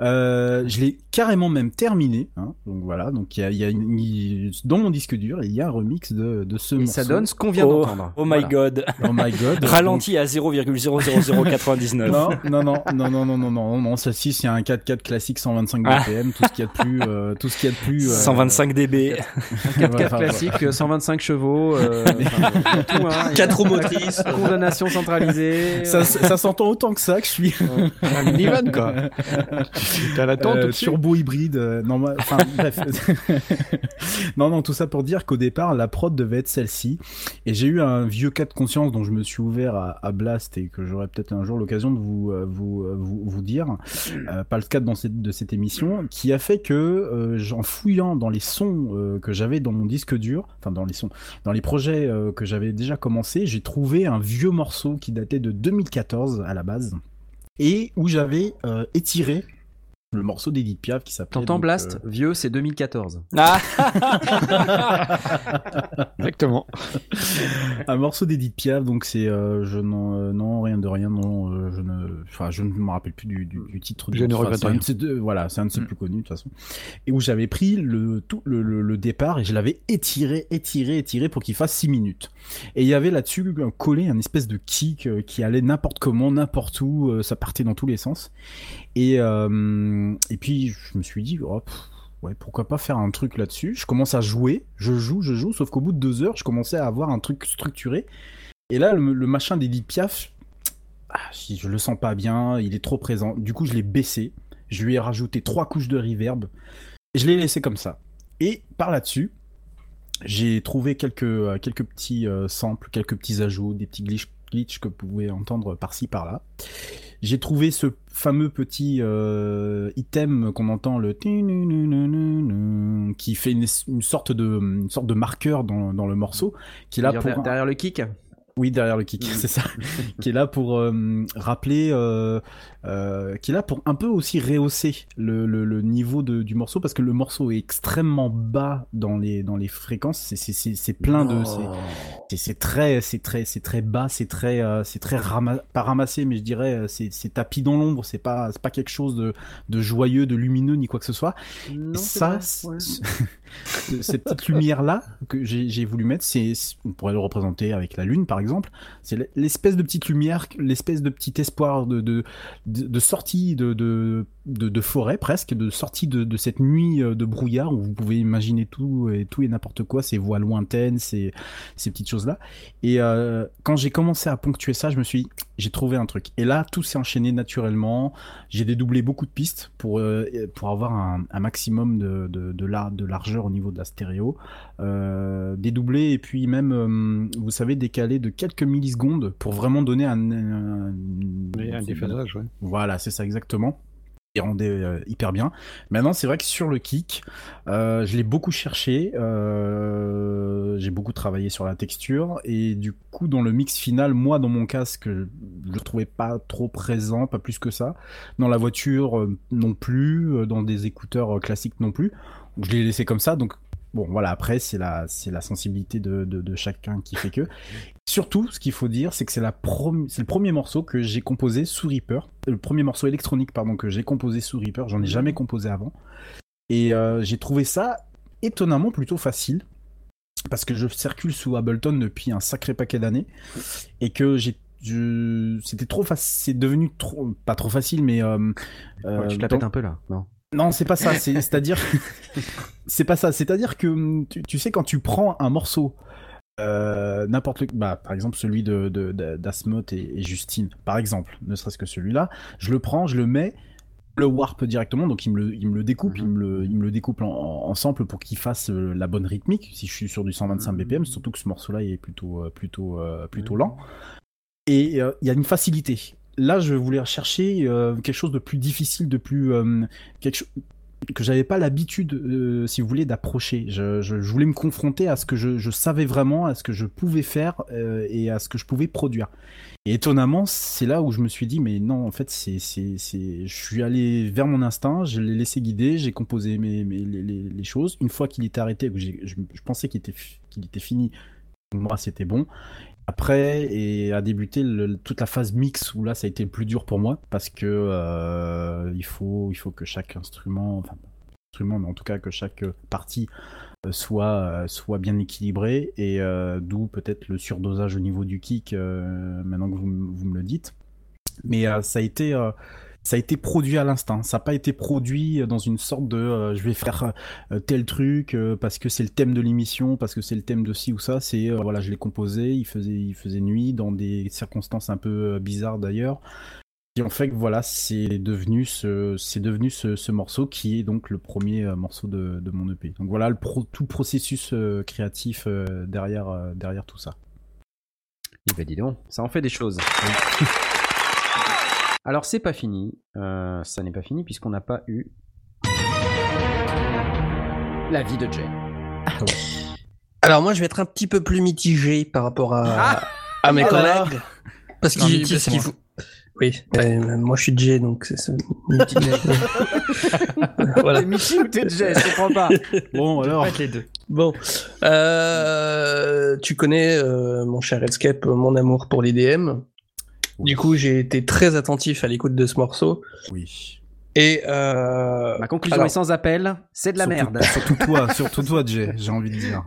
Euh, je l'ai carrément même terminé. hein. Donc voilà. Donc il y a, y a une- il- dans mon disque dur, il y a un remix de, de ce Et morceau. ça donne ce qu'on vient Oh, d'entendre. oh my Voilà. god. Oh my god. Ralenti à 0,00099. Non, non, non, non, non, non, non, non, non, celle-ci c'est un 4x4 classique 125 Ah. BPM, tout ce qu'il y a de plus, euh, tout ce qu'il y a de plus. euh, 125 dB. Un 4x4 Enfin, classique, euh, 125 chevaux, euh, enfin, tout, hein. Quatre roues motrices. Condamnation centralisée. Ça, ça s'entend autant que ça que je suis. Un minivan, quoi. T'es à l'attente Euh, turbo hybride. euh, non, moi- enfin bref. non, non, tout ça pour dire qu'au départ, la prod devait être celle-ci. Et j'ai eu un vieux cas de conscience dont je me suis ouvert à, à Blast et que j'aurai peut-être un jour l'occasion de vous, euh, vous, euh, vous, vous dire. Euh, pas le cadre dans cette, de cette émission, qui a fait que, euh, en fouillant dans les sons euh, que j'avais dans mon disque dur, enfin dans les sons, dans les projets euh, que j'avais déjà commencé, j'ai trouvé un vieux morceau qui datait de 2014 à la base. Et où j'avais euh, étiré le morceau d'Edith Piaf qui s'appelait. T'entends Blast euh, Vieux, c'est 2014. Ah, Exactement. un morceau d'Edith Piaf, donc c'est euh, je n'en euh, non rien de rien, non euh, je ne, enfin je ne me rappelle plus du, du, du titre. Je ne regrette deux- voilà, c'est un de ses Mm. plus connus de toute façon. Et où j'avais pris le tout le, le, le départ et je l'avais étiré, étiré, étiré pour qu'il fasse 6 minutes. Et il y avait là-dessus un collé, un espèce de kick qui allait n'importe comment, n'importe où, ça partait dans tous les sens. Et euh, et puis je me suis dit, oh, ouais, pourquoi pas faire un truc là-dessus. Je commence à jouer, je joue, je joue, sauf qu'au bout de deux heures, je commençais à avoir un truc structuré. Et là, le, machin d'Edith Piaf, ah, je le sens pas bien, il est trop présent. Du coup, je l'ai baissé. Je lui ai rajouté trois couches de reverb. Je l'ai laissé comme ça. Et par là-dessus, j'ai trouvé quelques, euh, quelques petits euh, samples, quelques petits ajouts, des petits glitch, glitch que vous pouvez entendre par-ci par-là. J'ai trouvé ce fameux petit euh, item qu'on entend le qui fait une, une sorte de une sorte de marqueur dans, dans le morceau qui là pour der- derrière le kick oui, derrière le kick, c'est ça. qui est là pour euh, rappeler, euh, euh, qui est là pour un peu aussi rehausser le, le, le niveau de, du morceau parce que le morceau est extrêmement bas dans les dans les fréquences. C'est plein de c'est très c'est très c'est très bas, c'est très c'est très rama- pas ramassé, mais je dirais c'est c'est tapis dans l'ombre. C'est pas c'est pas quelque chose de de joyeux, de lumineux ni quoi que ce soit. Non, ça, ouais. cette petite lumière là que j'ai voulu mettre, c'est- on pourrait le représenter avec la lune par exemple. C'est l'espèce de petite lumière, l'espèce de petit espoir de sortie de, forêt presque, de sortie de, cette nuit euh, de brouillard où vous pouvez imaginer tout et tout et n'importe quoi, ces voix lointaines, ces ces petites choses là. Et euh, quand j'ai commencé à ponctuer ça, je me suis dit, j'ai trouvé un truc. Et là, tout s'est enchaîné naturellement. J'ai dédoublé beaucoup de pistes pour, euh, avoir un, maximum de largeur au niveau de la stéréo. Euh, dédoublé et puis même, euh, vous savez, décalé de quelques millisecondes pour vraiment donner un... un, déphasage, ouais. Voilà, c'est ça exactement. Il rendait euh, hyper bien. Maintenant, c'est vrai que sur le kick, euh, je l'ai beaucoup cherché, euh, j'ai beaucoup travaillé sur la texture, et du coup, dans le mix final, moi, dans mon casque, je le trouvais pas trop présent, pas plus que ça. Dans la voiture, non plus, dans des écouteurs classiques non plus. Je l'ai laissé comme ça, donc bon, voilà, après, c'est la, c'est la sensibilité de, de, de chacun qui fait que. Surtout, ce qu'il faut dire, c'est que c'est la prom- c'est le premier morceau que j'ai composé sous Reaper. Le premier morceau électronique, pardon, que j'ai composé sous Reaper. J'en ai jamais composé avant. Et euh, j'ai trouvé ça étonnamment plutôt facile. Parce que je circule sous Ableton depuis un sacré paquet d'années. Et que j'ai. je- C'était trop facile. C'est devenu trop. Pas trop facile, mais. euh, Ouais, tu te la pètes un peu là, non? Non, c'est pas ça. C'est, c'est-à-dire, c'est pas ça. C'est-à-dire que tu, tu sais quand tu prends un morceau, euh, n'importe le, bah, par exemple celui de, d'Asmoth et, et Justine, par exemple, ne serait-ce que celui-là, je le prends, je le mets, le warp directement, donc il me le, il me le découpe, il me le, il me le découpe en, en, en sample pour qu'il fasse euh, la bonne rythmique. Si je suis sur du 125 BPM, surtout que ce morceau-là est plutôt, euh, plutôt, plutôt lent. Et euh, il y a une facilité. Là, je voulais rechercher euh, quelque chose de plus difficile, de plus euh, quelque que j'avais pas l'habitude, euh, si vous voulez, d'approcher. Je, voulais me confronter à ce que je, savais vraiment, à ce que je pouvais faire euh, et à ce que je pouvais produire. Et étonnamment, c'est là où je me suis dit, mais non, en fait, c'est, c'est, je suis allé vers mon instinct, je l'ai laissé guider, j'ai composé mes, mes- les, les- choses. Une fois qu'il était arrêté, je, pensais qu'il était, qu'il était fini, moi, c'était bon. Après, et a débuté toute la phase mix où là, ça a été le plus dur pour moi parce que euh, il faut, il faut que chaque instrument, enfin, instrument, mais en tout cas que chaque partie euh, soit, euh, soit bien équilibrée et d'où peut-être le surdosage au niveau du kick maintenant que vous, vous me le dites. Mais ça a été ça a été produit à l'instinct. Ça n'a pas été produit dans une sorte de euh, je vais faire euh, tel truc euh, parce que c'est le thème de l'émission, parce que c'est le thème de ci ou ça. C'est voilà, je l'ai composé, il faisait, il faisait nuit dans des circonstances un peu bizarres d'ailleurs. Et en fait, voilà, c'est devenu ce, c'est devenu ce, ce morceau qui est donc le premier morceau de, de mon EP. Donc voilà le pro- tout processus créatif derrière, derrière tout ça. Eh ben dis donc, ça en fait des choses. Alors c'est pas fini, Euh, ça n'est pas fini puisqu'on n'a pas eu la vie de Jay. Alors moi, je vais être un petit peu plus mitigé par rapport à, à mes Oh là là. collègues. Parce qu'il moi. faut... Oui, euh, moi je suis Jay, donc c'est mitigé. voilà. T'es Michi ou t'es Jay Je comprends pas. Bon alors, les deux. Bon, euh, tu connais, euh, mon cher Redscape, mon amour pour Du coup, j'ai été très attentif à l'écoute de ce morceau. oui. Et euh, Ma conclusion alors, est sans appel, c'est de la Surtout- merde. Surtout toi, surtout toi, Jay, j'ai envie de dire.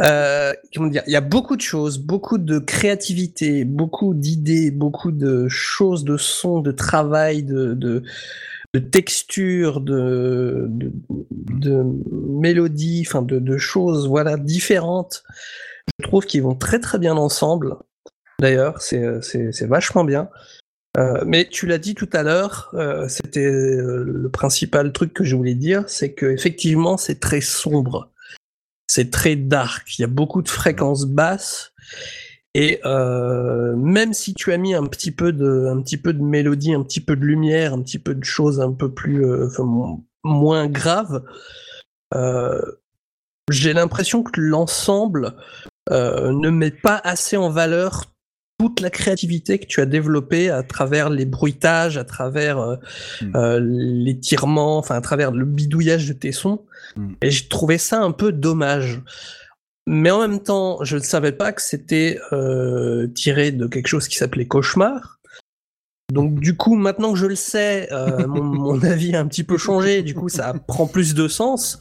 Euh, comment dire, il y a beaucoup de choses, beaucoup de créativité, beaucoup d'idées, beaucoup de choses, de sons, de travail, de, de, de texture, de, de, de mélodies, enfin de, de choses, voilà, différentes. Je trouve qu'ils vont très très bien ensemble. D'ailleurs, c'est c'est vachement bien. Euh, mais tu l'as dit tout à l'heure, euh, c'était euh, le principal truc que je voulais dire, c'est que effectivement c'est très sombre c'est très dark. Il y a beaucoup de fréquences basses. Et euh, même si tu as mis un petit peu de, un petit peu de mélodie, un petit peu de lumière, un petit peu de choses un peu plus, euh, enfin, mo- moins graves, euh, j'ai l'impression que l'ensemble euh, ne met pas assez en valeur toute la créativité que tu as développée à travers les bruitages, à travers euh, Mm. euh, les tirements, enfin à travers le bidouillage de tes sons. Mm. Et j'ai trouvé ça un peu dommage. Mais en même temps, je ne savais pas que c'était euh, tiré de quelque chose qui s'appelait Cauchemar. Donc du coup, maintenant que je le sais, mon, mon avis a un petit peu changé. Du coup, ça prend plus de sens.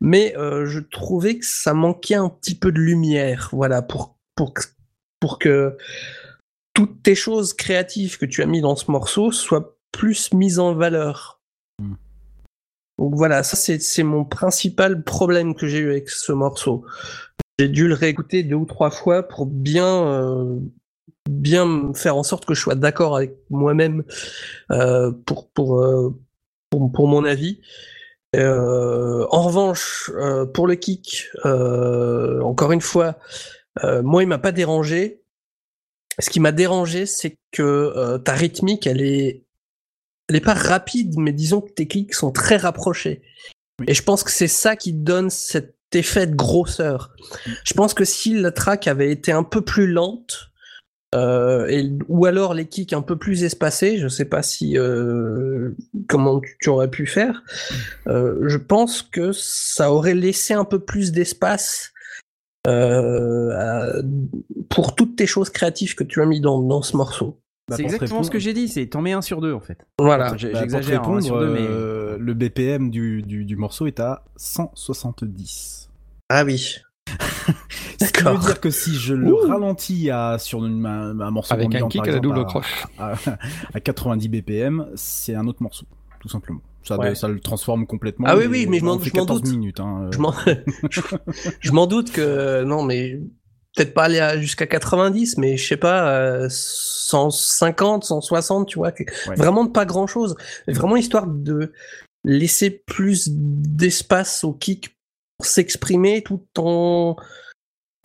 Mais je trouvais que ça manquait un petit peu de lumière, voilà, pour pour pour que toutes tes choses créatives que tu as mis dans ce morceau soient plus mises en valeur. Mm. Donc voilà, ça c'est mon principal problème que j'ai eu avec ce morceau. J'ai dû le réécouter deux ou trois fois pour bien euh, bien faire en sorte que je sois d'accord avec moi-même euh, pour pour, euh, pour pour mon avis. En revanche, pour le kick, encore une fois, euh, moi il m'a pas dérangé. Ce qui m'a dérangé, c'est que euh, ta rythmique, elle est, elle est pas rapide, mais disons que tes clics sont très rapprochés. Et je pense que c'est ça qui donne cet effet de grosseur. Je pense que si la track avait été un peu plus lente, euh, et, ou alors les kicks un peu plus espacés, je sais pas si euh, comment tu, tu aurais pu faire. euh, je pense que ça aurait laissé un peu plus d'espace euh, à- pour toutes tes choses créatives que tu as mis dans, dans ce morceau. Bah, c'est pour te exactement répondre- ce que j'ai dit, c'est t'en mets un sur deux en fait. Voilà. Bah, pour te J'exagère, hein, un répondre, sur deux, mais. euh, le BPM du, du, du morceau est à 170. Ah oui. Ce qui veut D'accord. dire que si je le ralentis à, sur une, un, un morceau Avec un kick par à la exemple, double croche. à, à 90 BPM, c'est un autre morceau, tout simplement. Ça, Ouais. ça le transforme complètement. Ah oui, oui, mais je m'en- on fait je m'en 14 doute. minutes. Hein, Je m'en, je, m'en doute que non, mais peut-être pas aller jusqu'à 90, mais je sais pas, euh, 150, 160, tu vois, Ouais. vraiment pas grand chose. Vraiment histoire de laisser plus d'espace au kick pour s'exprimer tout en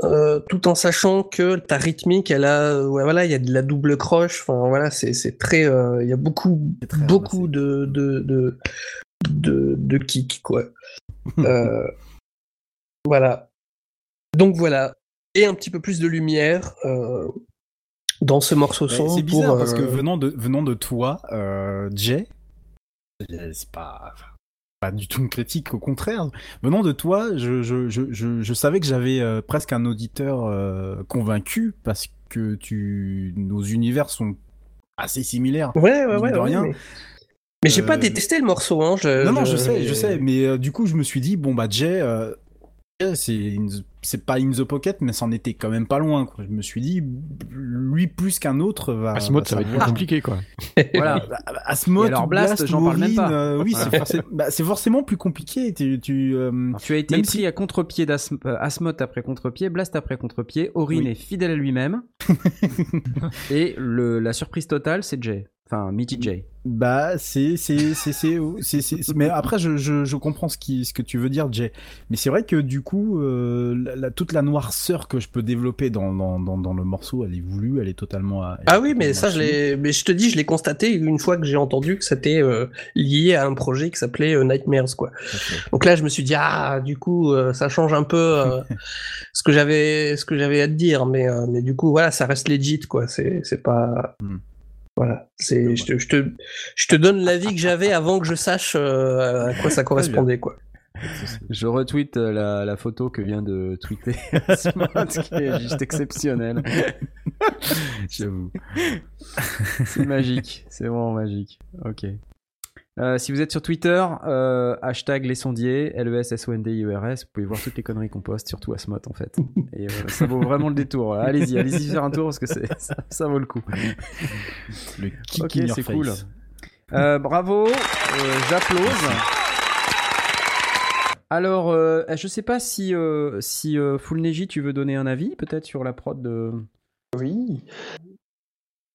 euh, tout en sachant que ta rythmique, elle a, ouais, voilà, il y a de la double croche. Enfin, voilà, c'est très, euh, il y a beaucoup, beaucoup de, de, de de, de kick, quoi. Euh, voilà. Donc voilà. Et un petit peu plus de lumière euh, dans ce morceau Mais son. C'est bizarre pour, parce que euh, venant de, venant de toi, euh, Jay, euh, c'est pas, pas du tout une critique, au contraire. Venant de toi, je, je, je, je, je savais que j'avais euh, presque un auditeur euh, convaincu parce que tu, nos univers sont assez similaires. Ouais, ouais, ouais. de ouais, rien. mais mais j'ai Euh, pas détesté le morceau. Hein. Non, non, je sais, je sais, mais euh, du coup, je me suis dit, bon, bah, euh, Jay, c'est pas in the pocket, mais c'en était quand même pas loin, quoi. Je me suis dit, lui plus qu'un autre va. À ce mode, va ça va être plus compliqué, quoi. Voilà. Asmode, alors Blast, j'en parle même pas. euh, oui, c'est Voilà. forcé- bah, c'est forcément plus compliqué. Tu, tu, euh, Tu as été Même pris à contre-pied d'Asm- euh, Asmoth après contre-pied, Blast après contre-pied, Orin Oui. est fidèle à lui-même. et le, la surprise totale, c'est Jay. Enfin, Mitty Jay. Bah, c'est, c'est, c'est, c'est, c'est, c'est- c'est- mais après, je, je, je comprends ce qui, ce que tu veux dire, Jay. Mais c'est vrai que du coup, euh, la, la- toute la noirceur que je peux développer dans, dans, dans, dans le morceau, elle est voulue, elle est totalement. Ah oui, mais ça, je l'ai. Mais je te dis, je l'ai constaté une fois que j'ai entendu que c'était euh, lié à un projet qui s'appelait euh, Nightmares, quoi. Donc là, je me suis dit, ah, du coup, euh, ça change un peu euh, ce que j'avais, ce que j'avais à te dire, mais, euh, mais du coup, voilà, ça reste legit, quoi. C'est, c'est pas. Hmm. Voilà, c'est, je te, je te, je te donne l'avis que j'avais avant que je sache euh, à quoi ça correspondait, quoi. Je retweet euh, la, la photo que vient de tweeter Asmoth, qui est juste exceptionnelle. J'avoue. C'est magique, c'est vraiment magique. Ok. Euh, si vous êtes sur Twitter, euh, hashtag les sondiers, L-E-S-S-O-N-D-I-E-R-S, vous pouvez voir toutes les conneries qu'on poste, surtout Asmoth en fait. Et euh, ça vaut vraiment le détour. Allez-y, allez-y faire un tour parce que ça, ça vaut le coup. Le kick Ok, in your c'est face. cool. Euh, bravo, euh, j'applause. Alors, euh, je sais pas si, euh, si euh, Full Neji, tu veux donner un avis peut-être sur la prod de, Oui.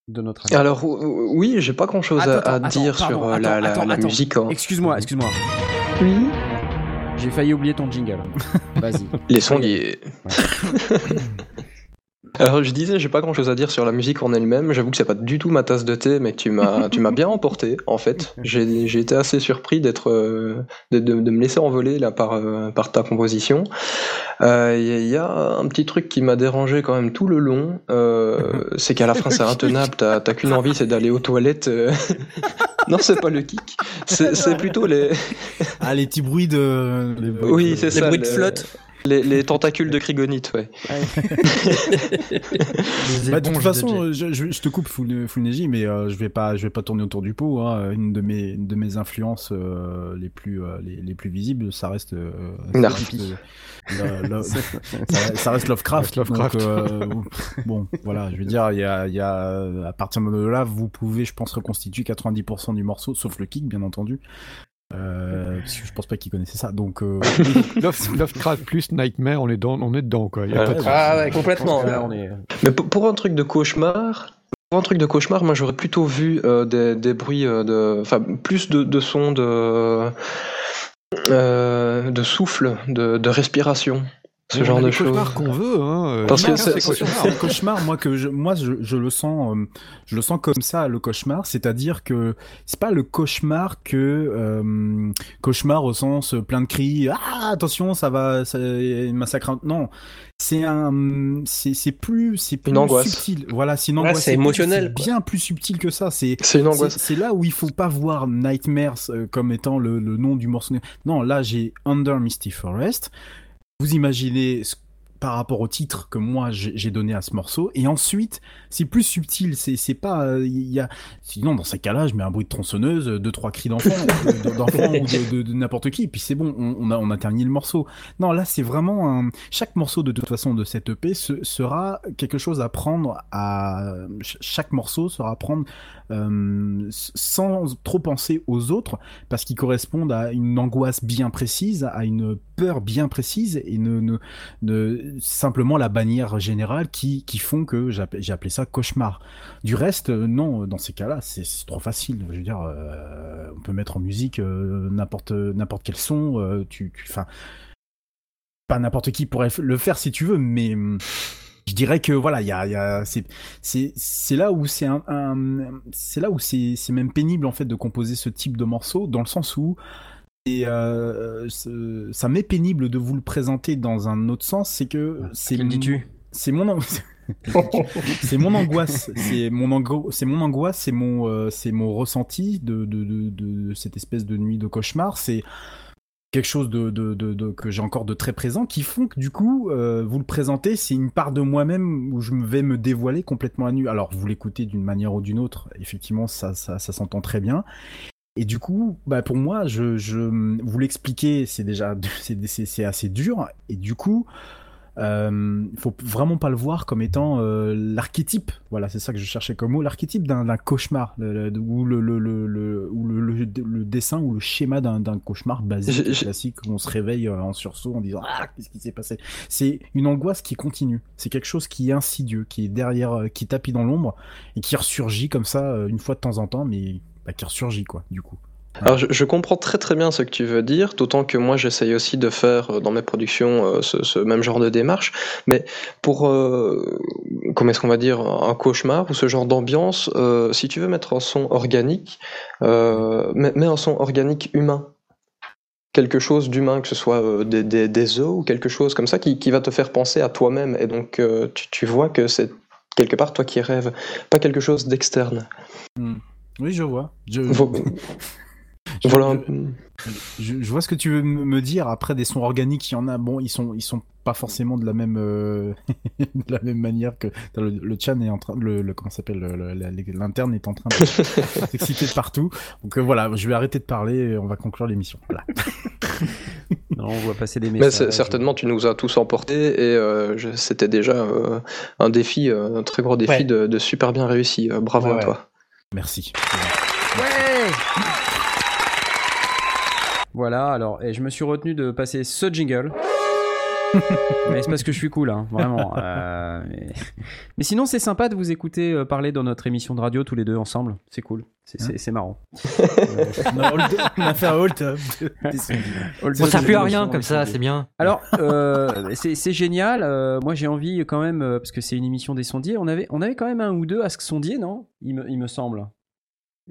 De notre ami. Alors, ou- oui, j'ai pas grand chose à, Attends, à attends, dire pardon, sur euh, la, attends, la- attends, la attends. musique. hein. Excuse-moi, excuse-moi. Oui. J'ai failli oublier ton jingle. Vas-y. Les sondiers. Alors je disais, j'ai pas grand chose à dire sur la musique en elle-même. J'avoue que c'est pas du tout ma tasse de thé, mais que tu m'as, tu m'as bien emporté en fait. J'ai, j'ai été assez surpris d'être, euh, de, de- de me laisser envoler là par, euh, par ta composition. Il y, a- y a un petit truc qui m'a dérangé quand même tout le long, euh, c'est qu'à la fin c'est intenable. T'as, t'as qu'une envie, c'est d'aller aux toilettes. euh. non, c'est pas le kick. C'est, c'est plutôt les, Ah, les petits bruits de. les bruits oui, de- c'est Les ça. bruits de flotte. Les, les tentacules de Krigonite, ouais. Bah, de toute façon, je, je- je te coupe Full, Full Neji, mais euh, je vais pas, je vais pas tourner autour du pot. Hein. Une de mes, une de mes influences euh, les plus, euh, les, les plus visibles, ça reste. euh, ça Narfi. reste, euh, le- le- ça, ça reste Lovecraft. Lovecraft. donc, euh, bon, voilà, je veux dire, il y a, il y a, à partir de là, vous pouvez, je pense, reconstituer 90% du morceau, sauf le kick, bien entendu. Euh, parce que je pense pas qu'ils connaissaient ça. Donc, euh, Love- Lovecraft plus Nightmare, on est, dans, on est dedans, quoi. Y a Ouais, pas de- ouais. Ah ouais, complètement. Là, on est... Mais pour, un truc de cauchemar, pour un truc de cauchemar, moi j'aurais plutôt vu euh, des, des bruits euh, de, enfin plus de, de sons de, euh, de souffle, de, de respiration, ce genre de choses. cauchemars qu'on veut, hein. euh, Parce que c'est- le cauchemar, moi que je, moi je, je le sens, euh, je le sens comme ça le cauchemar, c'est-à-dire que c'est pas le cauchemar que euh, cauchemar au sens plein de cris, ah attention ça va, ça massacre, non, c'est un, c'est c'est plus, c'est plus Une angoisse. subtil, voilà, c'est une angoisse, c'est émotionnel, bien plus subtil que ça, c'est C'est une angoisse. c'est là où il faut pas voir Nightmares euh, comme étant le, le nom du morceau. Non, là j'ai Under Misty Forest. Vous imaginez ce- par rapport au titre que moi j'ai donné à ce morceau, et ensuite c'est plus subtil. C'est pas euh, il y a sinon dans ces cas-là je mets un bruit de tronçonneuse, deux trois cris d'enfants, de- d'enfants ou de, de- de n'importe qui, et puis c'est bon, on, on a on a terminé le morceau. Non là c'est vraiment un chaque morceau de toute façon de cette EP ce- sera quelque chose à prendre à ch- chaque morceau sera à prendre euh, sans trop penser aux autres parce qu'ils correspondent à une angoisse bien précise, à une peur bien précise et ne, ne, ne- simplement la bannière générale qui, qui font que j'ai appelé ça cauchemar. Du reste, euh, non, dans ces cas-là, c'est trop facile. Je veux dire, euh, on peut mettre en musique euh, n'importe n'importe quel son. euh, tu, tu, pas n'importe qui pourrait le faire si tu veux, mais hum, je dirais que voilà, il y a, y a c'est c'est c'est là où c'est un, un- c'est là où c'est c'est même pénible en fait de composer ce type de morceau dans le sens où Et euh, ce- ça m'est pénible de vous le présenter dans un autre sens, c'est que c'est dis-tu c'est mon an- c'est mon angoisse, c'est mon ango- c'est mon angoisse, c'est mon euh, c'est mon ressenti de, de, de, de cette espèce de nuit de cauchemar, c'est quelque chose de, de, de, de- que j'ai encore de très présent qui font que du coup euh, vous le présentez c'est une part de moi-même où je me vais me dévoiler complètement à nu. Alors vous l'écoutez d'une manière ou d'une autre effectivement ça ça, ça s'entend très bien et du coup bah pour moi je, je vous l'expliquer c'est déjà c'est assez dur et du coup euh, il faut vraiment pas le voir comme étant euh, l'archétype. Voilà, c'est ça que je cherchais comme mot, l'archétype d'un cauchemar, le- le- ou le, ou le, dessin ou le schéma d'un cauchemar basique, classique, où on se réveille euh, en sursaut en disant ah qu'est-ce qui s'est passé? C'est une angoisse qui continue. C'est quelque chose qui est insidieux, qui est derrière, euh, qui tapit dans l'ombre et qui ressurgit comme ça euh, une fois de temps en temps, mais bah, qui ressurgit quoi, du coup. Alors je, je comprends très très bien ce que tu veux dire, d'autant que moi j'essaye aussi de faire euh, dans mes productions euh, ce, ce même genre de démarche, mais pour, euh, comment est-ce qu'on va dire, un cauchemar ou ce genre d'ambiance, euh, si tu veux mettre un son organique, euh, mets, mets un son organique humain. Quelque chose d'humain, que ce soit euh, des, des, des os ou quelque chose comme ça qui, qui va te faire penser à toi-même, et donc euh, tu, tu vois que c'est quelque part toi qui rêves, pas quelque chose d'externe. Hmm. Oui, je vois. Je, Vo- je- Voilà. je, je vois ce que tu veux me dire. Après, des sons organiques, il y en a. Bon, ils sont, ils sont pas forcément de la même, euh, de la même manière que le, le Chan est en train, le, le comment ça s'appelle, l'interne est en train de s'exciter de partout. Donc euh, voilà, je vais arrêter de parler. Et on va conclure l'émission. Voilà. Non, on voit passer des messages. certainement, tu nous as tous emportés et euh, c'était déjà euh, un défi, un très gros défi Ouais. de, de super bien réussi. Bravo Ouais, à ouais. toi. Merci. Ouais Voilà, alors, et je me suis retenu de passer ce jingle. Mais c'est parce que je suis cool, hein, vraiment. Euh, mais... mais sinon, c'est sympa de vous écouter euh, parler dans notre émission de radio tous les deux ensemble. C'est cool, c'est marrant. on, a hold- on a fait un hold-up. On sert plus à rien comme ça, c'est bien. Alors, euh, c'est génial. euh, moi, j'ai envie quand même, euh, parce que c'est une émission des sondiers, on avait, on avait quand même un ou deux Ask Sondier, non? Il me, il me semble.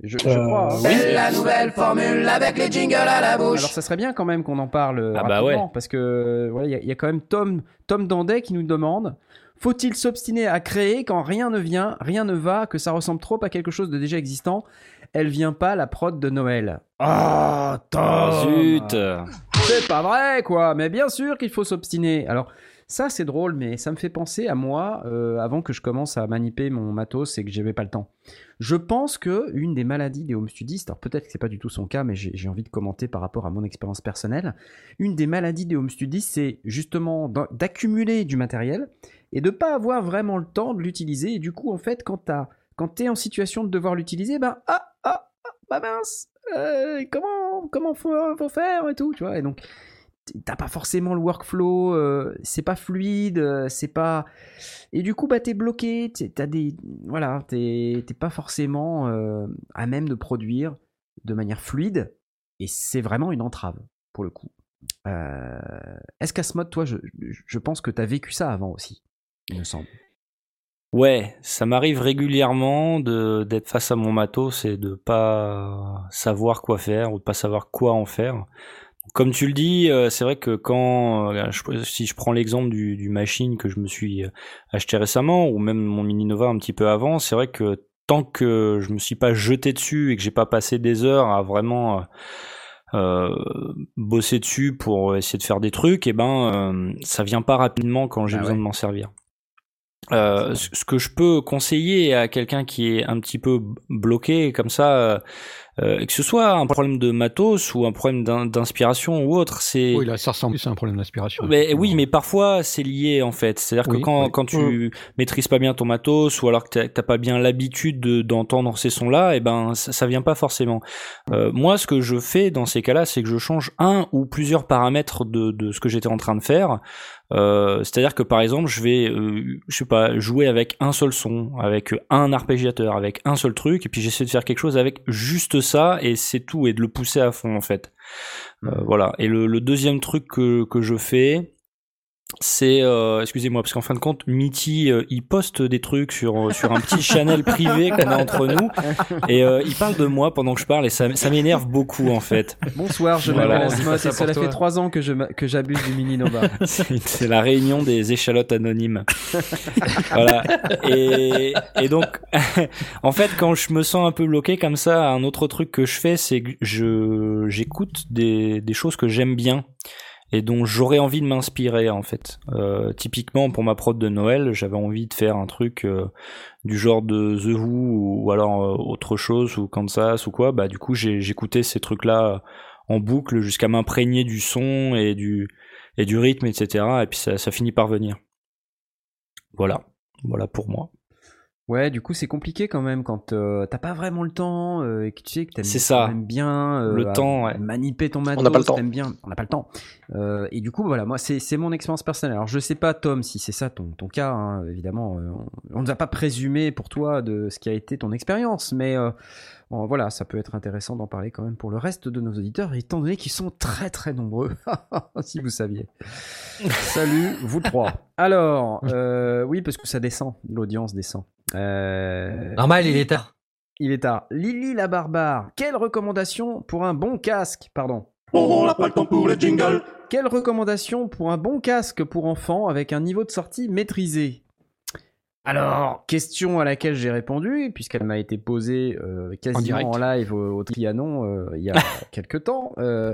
Je, je Euh, crois. hein. oui. la nouvelle formule avec les jingles à la bouche. Alors, ça serait bien quand même qu'on en parle euh, Ah bah ouais. parce que voilà, il y, a- il y a quand même Tom, Tom Dandet qui nous demande faut-il s'obstiner à créer quand rien ne vient, rien ne va, que ça ressemble trop à quelque chose de déjà existant? Elle vient pas la prod de Noël. Ah, Oh, Tom zut c'est pas vrai, quoi. Mais bien sûr qu'il faut s'obstiner. Alors, ça, c'est drôle, mais ça me fait penser à moi euh, avant que je commence à maniper mon matos et que j'avais pas le temps. Je pense que une des maladies des home studistes, alors peut-être que c'est pas du tout son cas, mais j'ai envie de commenter par rapport à mon expérience personnelle. Une des maladies des home studistes, c'est justement d'a- d'accumuler du matériel et de pas avoir vraiment le temps de l'utiliser. Et du coup, en fait, quand quand t'es en situation de devoir l'utiliser, ben ah ah ah, bah mince, euh, comment comment faut, faut faire et tout, tu vois. Et donc t'as pas forcément le workflow, euh, c'est pas fluide, euh, c'est pas et du coup bah t'es bloqué, t'as des voilà, t'es pas forcément euh, à même de produire de manière fluide et c'est vraiment une entrave pour le coup. Est-ce qu'à ce mode, toi, je, je pense que t'as vécu ça avant aussi, il me semble. Ouais, ça m'arrive régulièrement d'être face à mon matos et de pas savoir quoi faire ou de pas savoir quoi en faire. Comme tu le dis, euh, c'est vrai que quand euh, si je prends l'exemple du, du machine que je me suis euh, acheté récemment ou même mon Mini Nova un petit peu avant, c'est vrai que tant que je me suis pas jeté dessus et que j'ai pas passé des heures à vraiment euh, bosser dessus pour essayer de faire des trucs, et ben euh, ça vient pas rapidement quand j'ai Ah besoin ouais. de m'en servir. Euh, ce que je peux conseiller à quelqu'un qui est un petit peu bloqué comme ça, euh, que ce soit un problème de matos ou un problème d'in- d'inspiration ou autre, c'est Oui, là, ça ressemble plus à un problème d'inspiration. mais oui, mais parfois c'est lié en fait. C'est-à-dire Oui, que quand, oui. quand tu maîtrises pas bien ton matos ou alors que t'as- pas bien l'habitude de- d'entendre ces sons-là, et ben ça, ça vient pas forcément. Euh, moi, ce que je fais dans ces cas-là, c'est que je change un ou plusieurs paramètres de, de ce que j'étais en train de faire. Euh, C'est-à-dire que par exemple, je vais, euh, je sais pas, jouer avec un seul son, avec un arpégiateur, avec un seul truc, et puis j'essaie de faire quelque chose avec juste ça, et c'est tout, et de le pousser à fond en fait. Euh, voilà. Et le, le deuxième truc que, que je fais, c'est euh, excusez-moi parce qu'en fin de compte Mitty euh, il poste des trucs sur sur un petit channel privé qu'on a entre nous et euh, il parle de moi pendant que je parle et ça, ça m'énerve beaucoup en fait. Bonsoir, je Voilà. m'appelle Asmod Ça et cela pour toi. fait trois ans que je que j'abuse du mini Nova. C'est c'est la réunion des échalotes anonymes. voilà. Et, et donc, en fait, quand je me sens un peu bloqué comme ça, un autre truc que je fais, c'est que je j'écoute des, des choses que j'aime bien et dont j'aurais envie de m'inspirer en fait. Euh, typiquement pour ma prod de Noël, j'avais envie de faire un truc euh, du genre de The Who ou, alors euh, autre chose ou Kansas ou quoi. Bah du coup j'écoutais ces trucs là en boucle jusqu'à m'imprégner du son et du et du rythme etc. Et puis ça, ça finit par venir. Voilà, voilà pour moi. Ouais, du coup, c'est compliqué quand même quand euh, t'as pas vraiment le temps euh, et que tu sais que t'aimes bien euh, Le temps, ouais. maniper ton matos, n'a pas le temps. t'aimes bien, on n'a pas le temps. Euh, et du coup, voilà, moi, c'est c'est mon expérience personnelle. Alors, je sais pas, Tom, si c'est ça ton, ton cas, hein, évidemment, euh, on, on ne va pas présumer pour toi de ce qui a été ton expérience, mais euh, bon, voilà, ça peut être intéressant d'en parler quand même pour le reste de nos auditeurs, étant donné qu'ils sont très très nombreux, si vous saviez. Salut, vous trois. Alors, euh, oui, parce que ça descend, l'audience descend. Euh, Normal, il est tard. il est tard. Lily la barbare, quelle recommandation pour un bon casque Pardon. On n'a pas le temps pour les jingles. Quelle recommandation pour un bon casque pour enfants avec un niveau de sortie maîtrisé? Alors, question à laquelle j'ai répondu, puisqu'elle m'a été posée euh, quasiment en, live au, au Trianon euh, il y a quelques temps. Euh,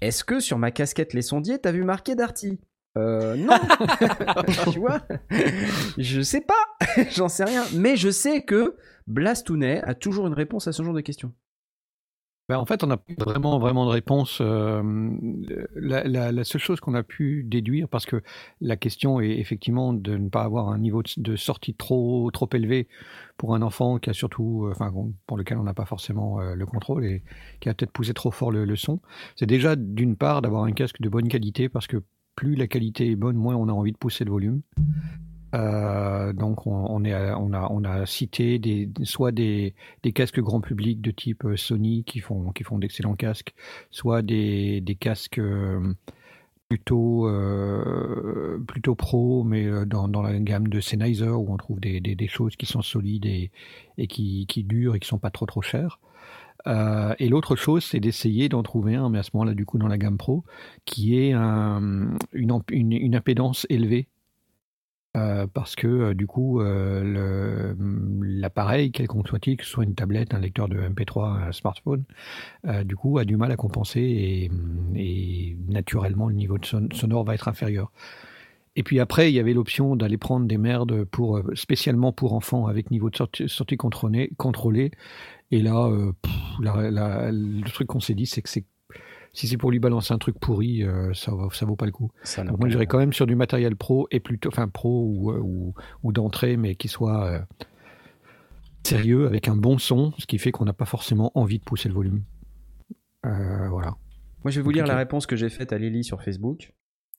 Est-ce que sur ma casquette Les Sondiers, t'as vu marqué Darty? Euh, non, tu vois, je sais pas, j'en sais rien, mais je sais que Blastounet a toujours une réponse à ce genre de questions. Ben, en fait, on n'a pas vraiment, vraiment de réponse. euh, la, seule chose qu'on a pu déduire, parce que la question est effectivement de ne pas avoir un niveau de, sortie trop, trop élevé pour un enfant qui a surtout, euh, enfin, pour lequel on n'a pas forcément le contrôle et qui a peut-être poussé trop fort le son, c'est déjà d'une part d'avoir un casque de bonne qualité, parce que plus la qualité est bonne, moins on a envie de pousser le volume. Euh, donc on, a cité soit des, casques grand public de type euh, Sony qui font d'excellents casques, soit des, casques euh, plutôt pro mais dans, la gamme de Sennheiser où on trouve des, choses qui sont solides et, qui, durent et qui sont pas trop trop chères. Euh, et l'autre chose, c'est d'essayer d'en trouver un, mais à ce moment-là, du coup, dans la gamme pro, qui est un- une, une, impédance élevée euh, parce que euh, du coup, euh, l'appareil, quelconque soit-il, que ce soit une tablette, un lecteur de MP3, un smartphone, du coup, a du mal à compenser et, naturellement, le niveau sonore va être inférieur. Et puis après, il y avait l'option d'aller prendre des merdes pour, spécialement pour enfants avec niveau de sortie, sortie contrôlé, contrôlé. Et là, euh, pff, la- la- le truc qu'on s'est dit, c'est que c'est si c'est pour lui balancer un truc pourri, euh, ça, va- ça vaut pas le coup. Ça Donc moi, j'irais quand même sur du matériel pro et plutôt, enfin pro ou, euh, ou, ou d'entrée, mais qui soit euh, sérieux avec un bon son, ce qui fait qu'on n'a pas forcément envie de pousser le volume. Euh, voilà. Moi, je vais vous lire la réponse que j'ai faite à Lily sur Facebook.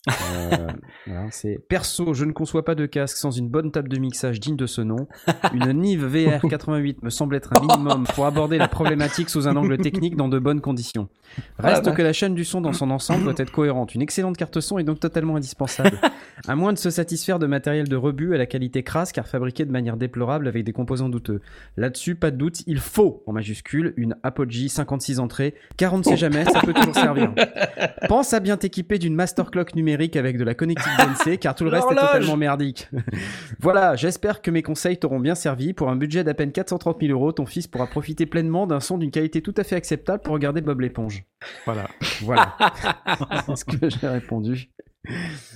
Euh, voilà, c'est perso, je ne conçois pas de casque sans une bonne table de mixage digne de ce nom. Une Nive VR 88 me semble être un minimum pour aborder la problématique sous un angle technique dans de bonnes conditions. Reste que la chaîne du son dans son ensemble doit être cohérente. Une excellente carte son est donc totalement indispensable. À moins de se satisfaire de matériel de rebut à la qualité crasse car fabriqué de manière déplorable avec des composants douteux. Là-dessus, pas de doute, il faut, en majuscule, une Apogee 56 entrées, car on ne sait jamais, ça peut toujours servir. Pense à bien t'équiper d'une master clock numérique avec de la connectique DNC, car tout le reste est totalement merdique. voilà, j'espère que mes conseils t'auront bien servi. Pour un budget d'à peine 430 000 euros, ton fils pourra profiter pleinement d'un son d'une qualité tout à fait acceptable pour regarder Bob l'éponge. Voilà. Voilà. C'est ce que j'ai répondu.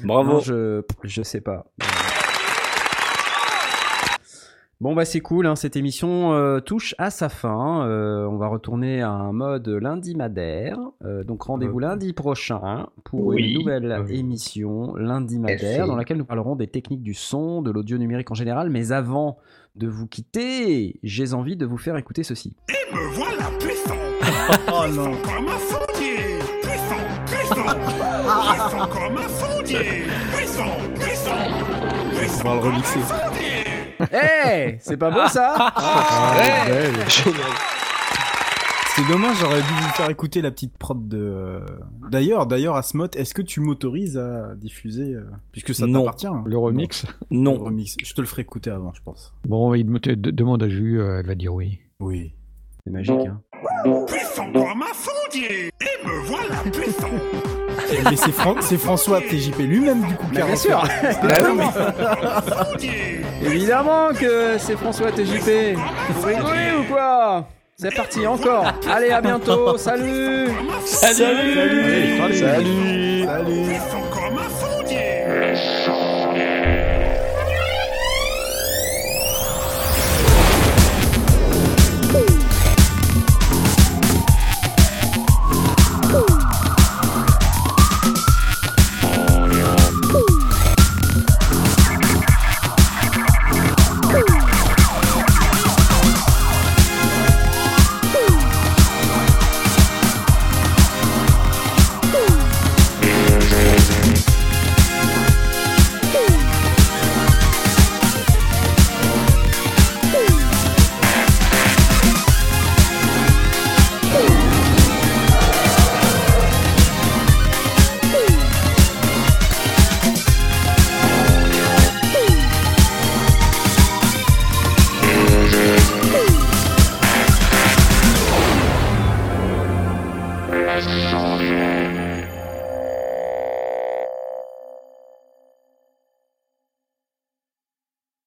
Bravo. Non, je, je sais pas. Bon bah c'est cool, hein, cette émission euh, touche à sa fin. Euh, on va retourner à un mode lundi madère. Euh, donc rendez-vous lundi prochain pour Oui. une nouvelle Euh, émission lundi madère dans laquelle nous parlerons des techniques du son, de l'audio numérique en général. Mais avant de vous quitter, j'ai envie de vous faire écouter ceci. Me voilà puissant. Oh non. Comme un. Puissant, puissant. Puissant comme un. Puissant, puissant. Puissant On va le comme remixer. Eh, c'est pas beau ça Génial. C'est C'est dommage, j'aurais dû vous faire écouter la petite prod de. euh, D'ailleurs, d'ailleurs, Asmod, est-ce que tu m'autorises à diffuser, euh, puisque ça t'appartient hein, Le remix Le Non. remix. Je te le ferai écouter avant, je pense. Bon, il me demande à Jus, euh, elle va dire oui. Oui. C'est magique, hein. Puissant comme un sondier Et me voilà puissant Mais c'est Fran- c'est François TJP lui-même du coup qui Mais a bien sûr. Bah. Sondier Évidemment que c'est François TJP Vous rigolez ou quoi? C'est parti, encore. Allez, à bientôt. Salut. Salut. Salut. Salut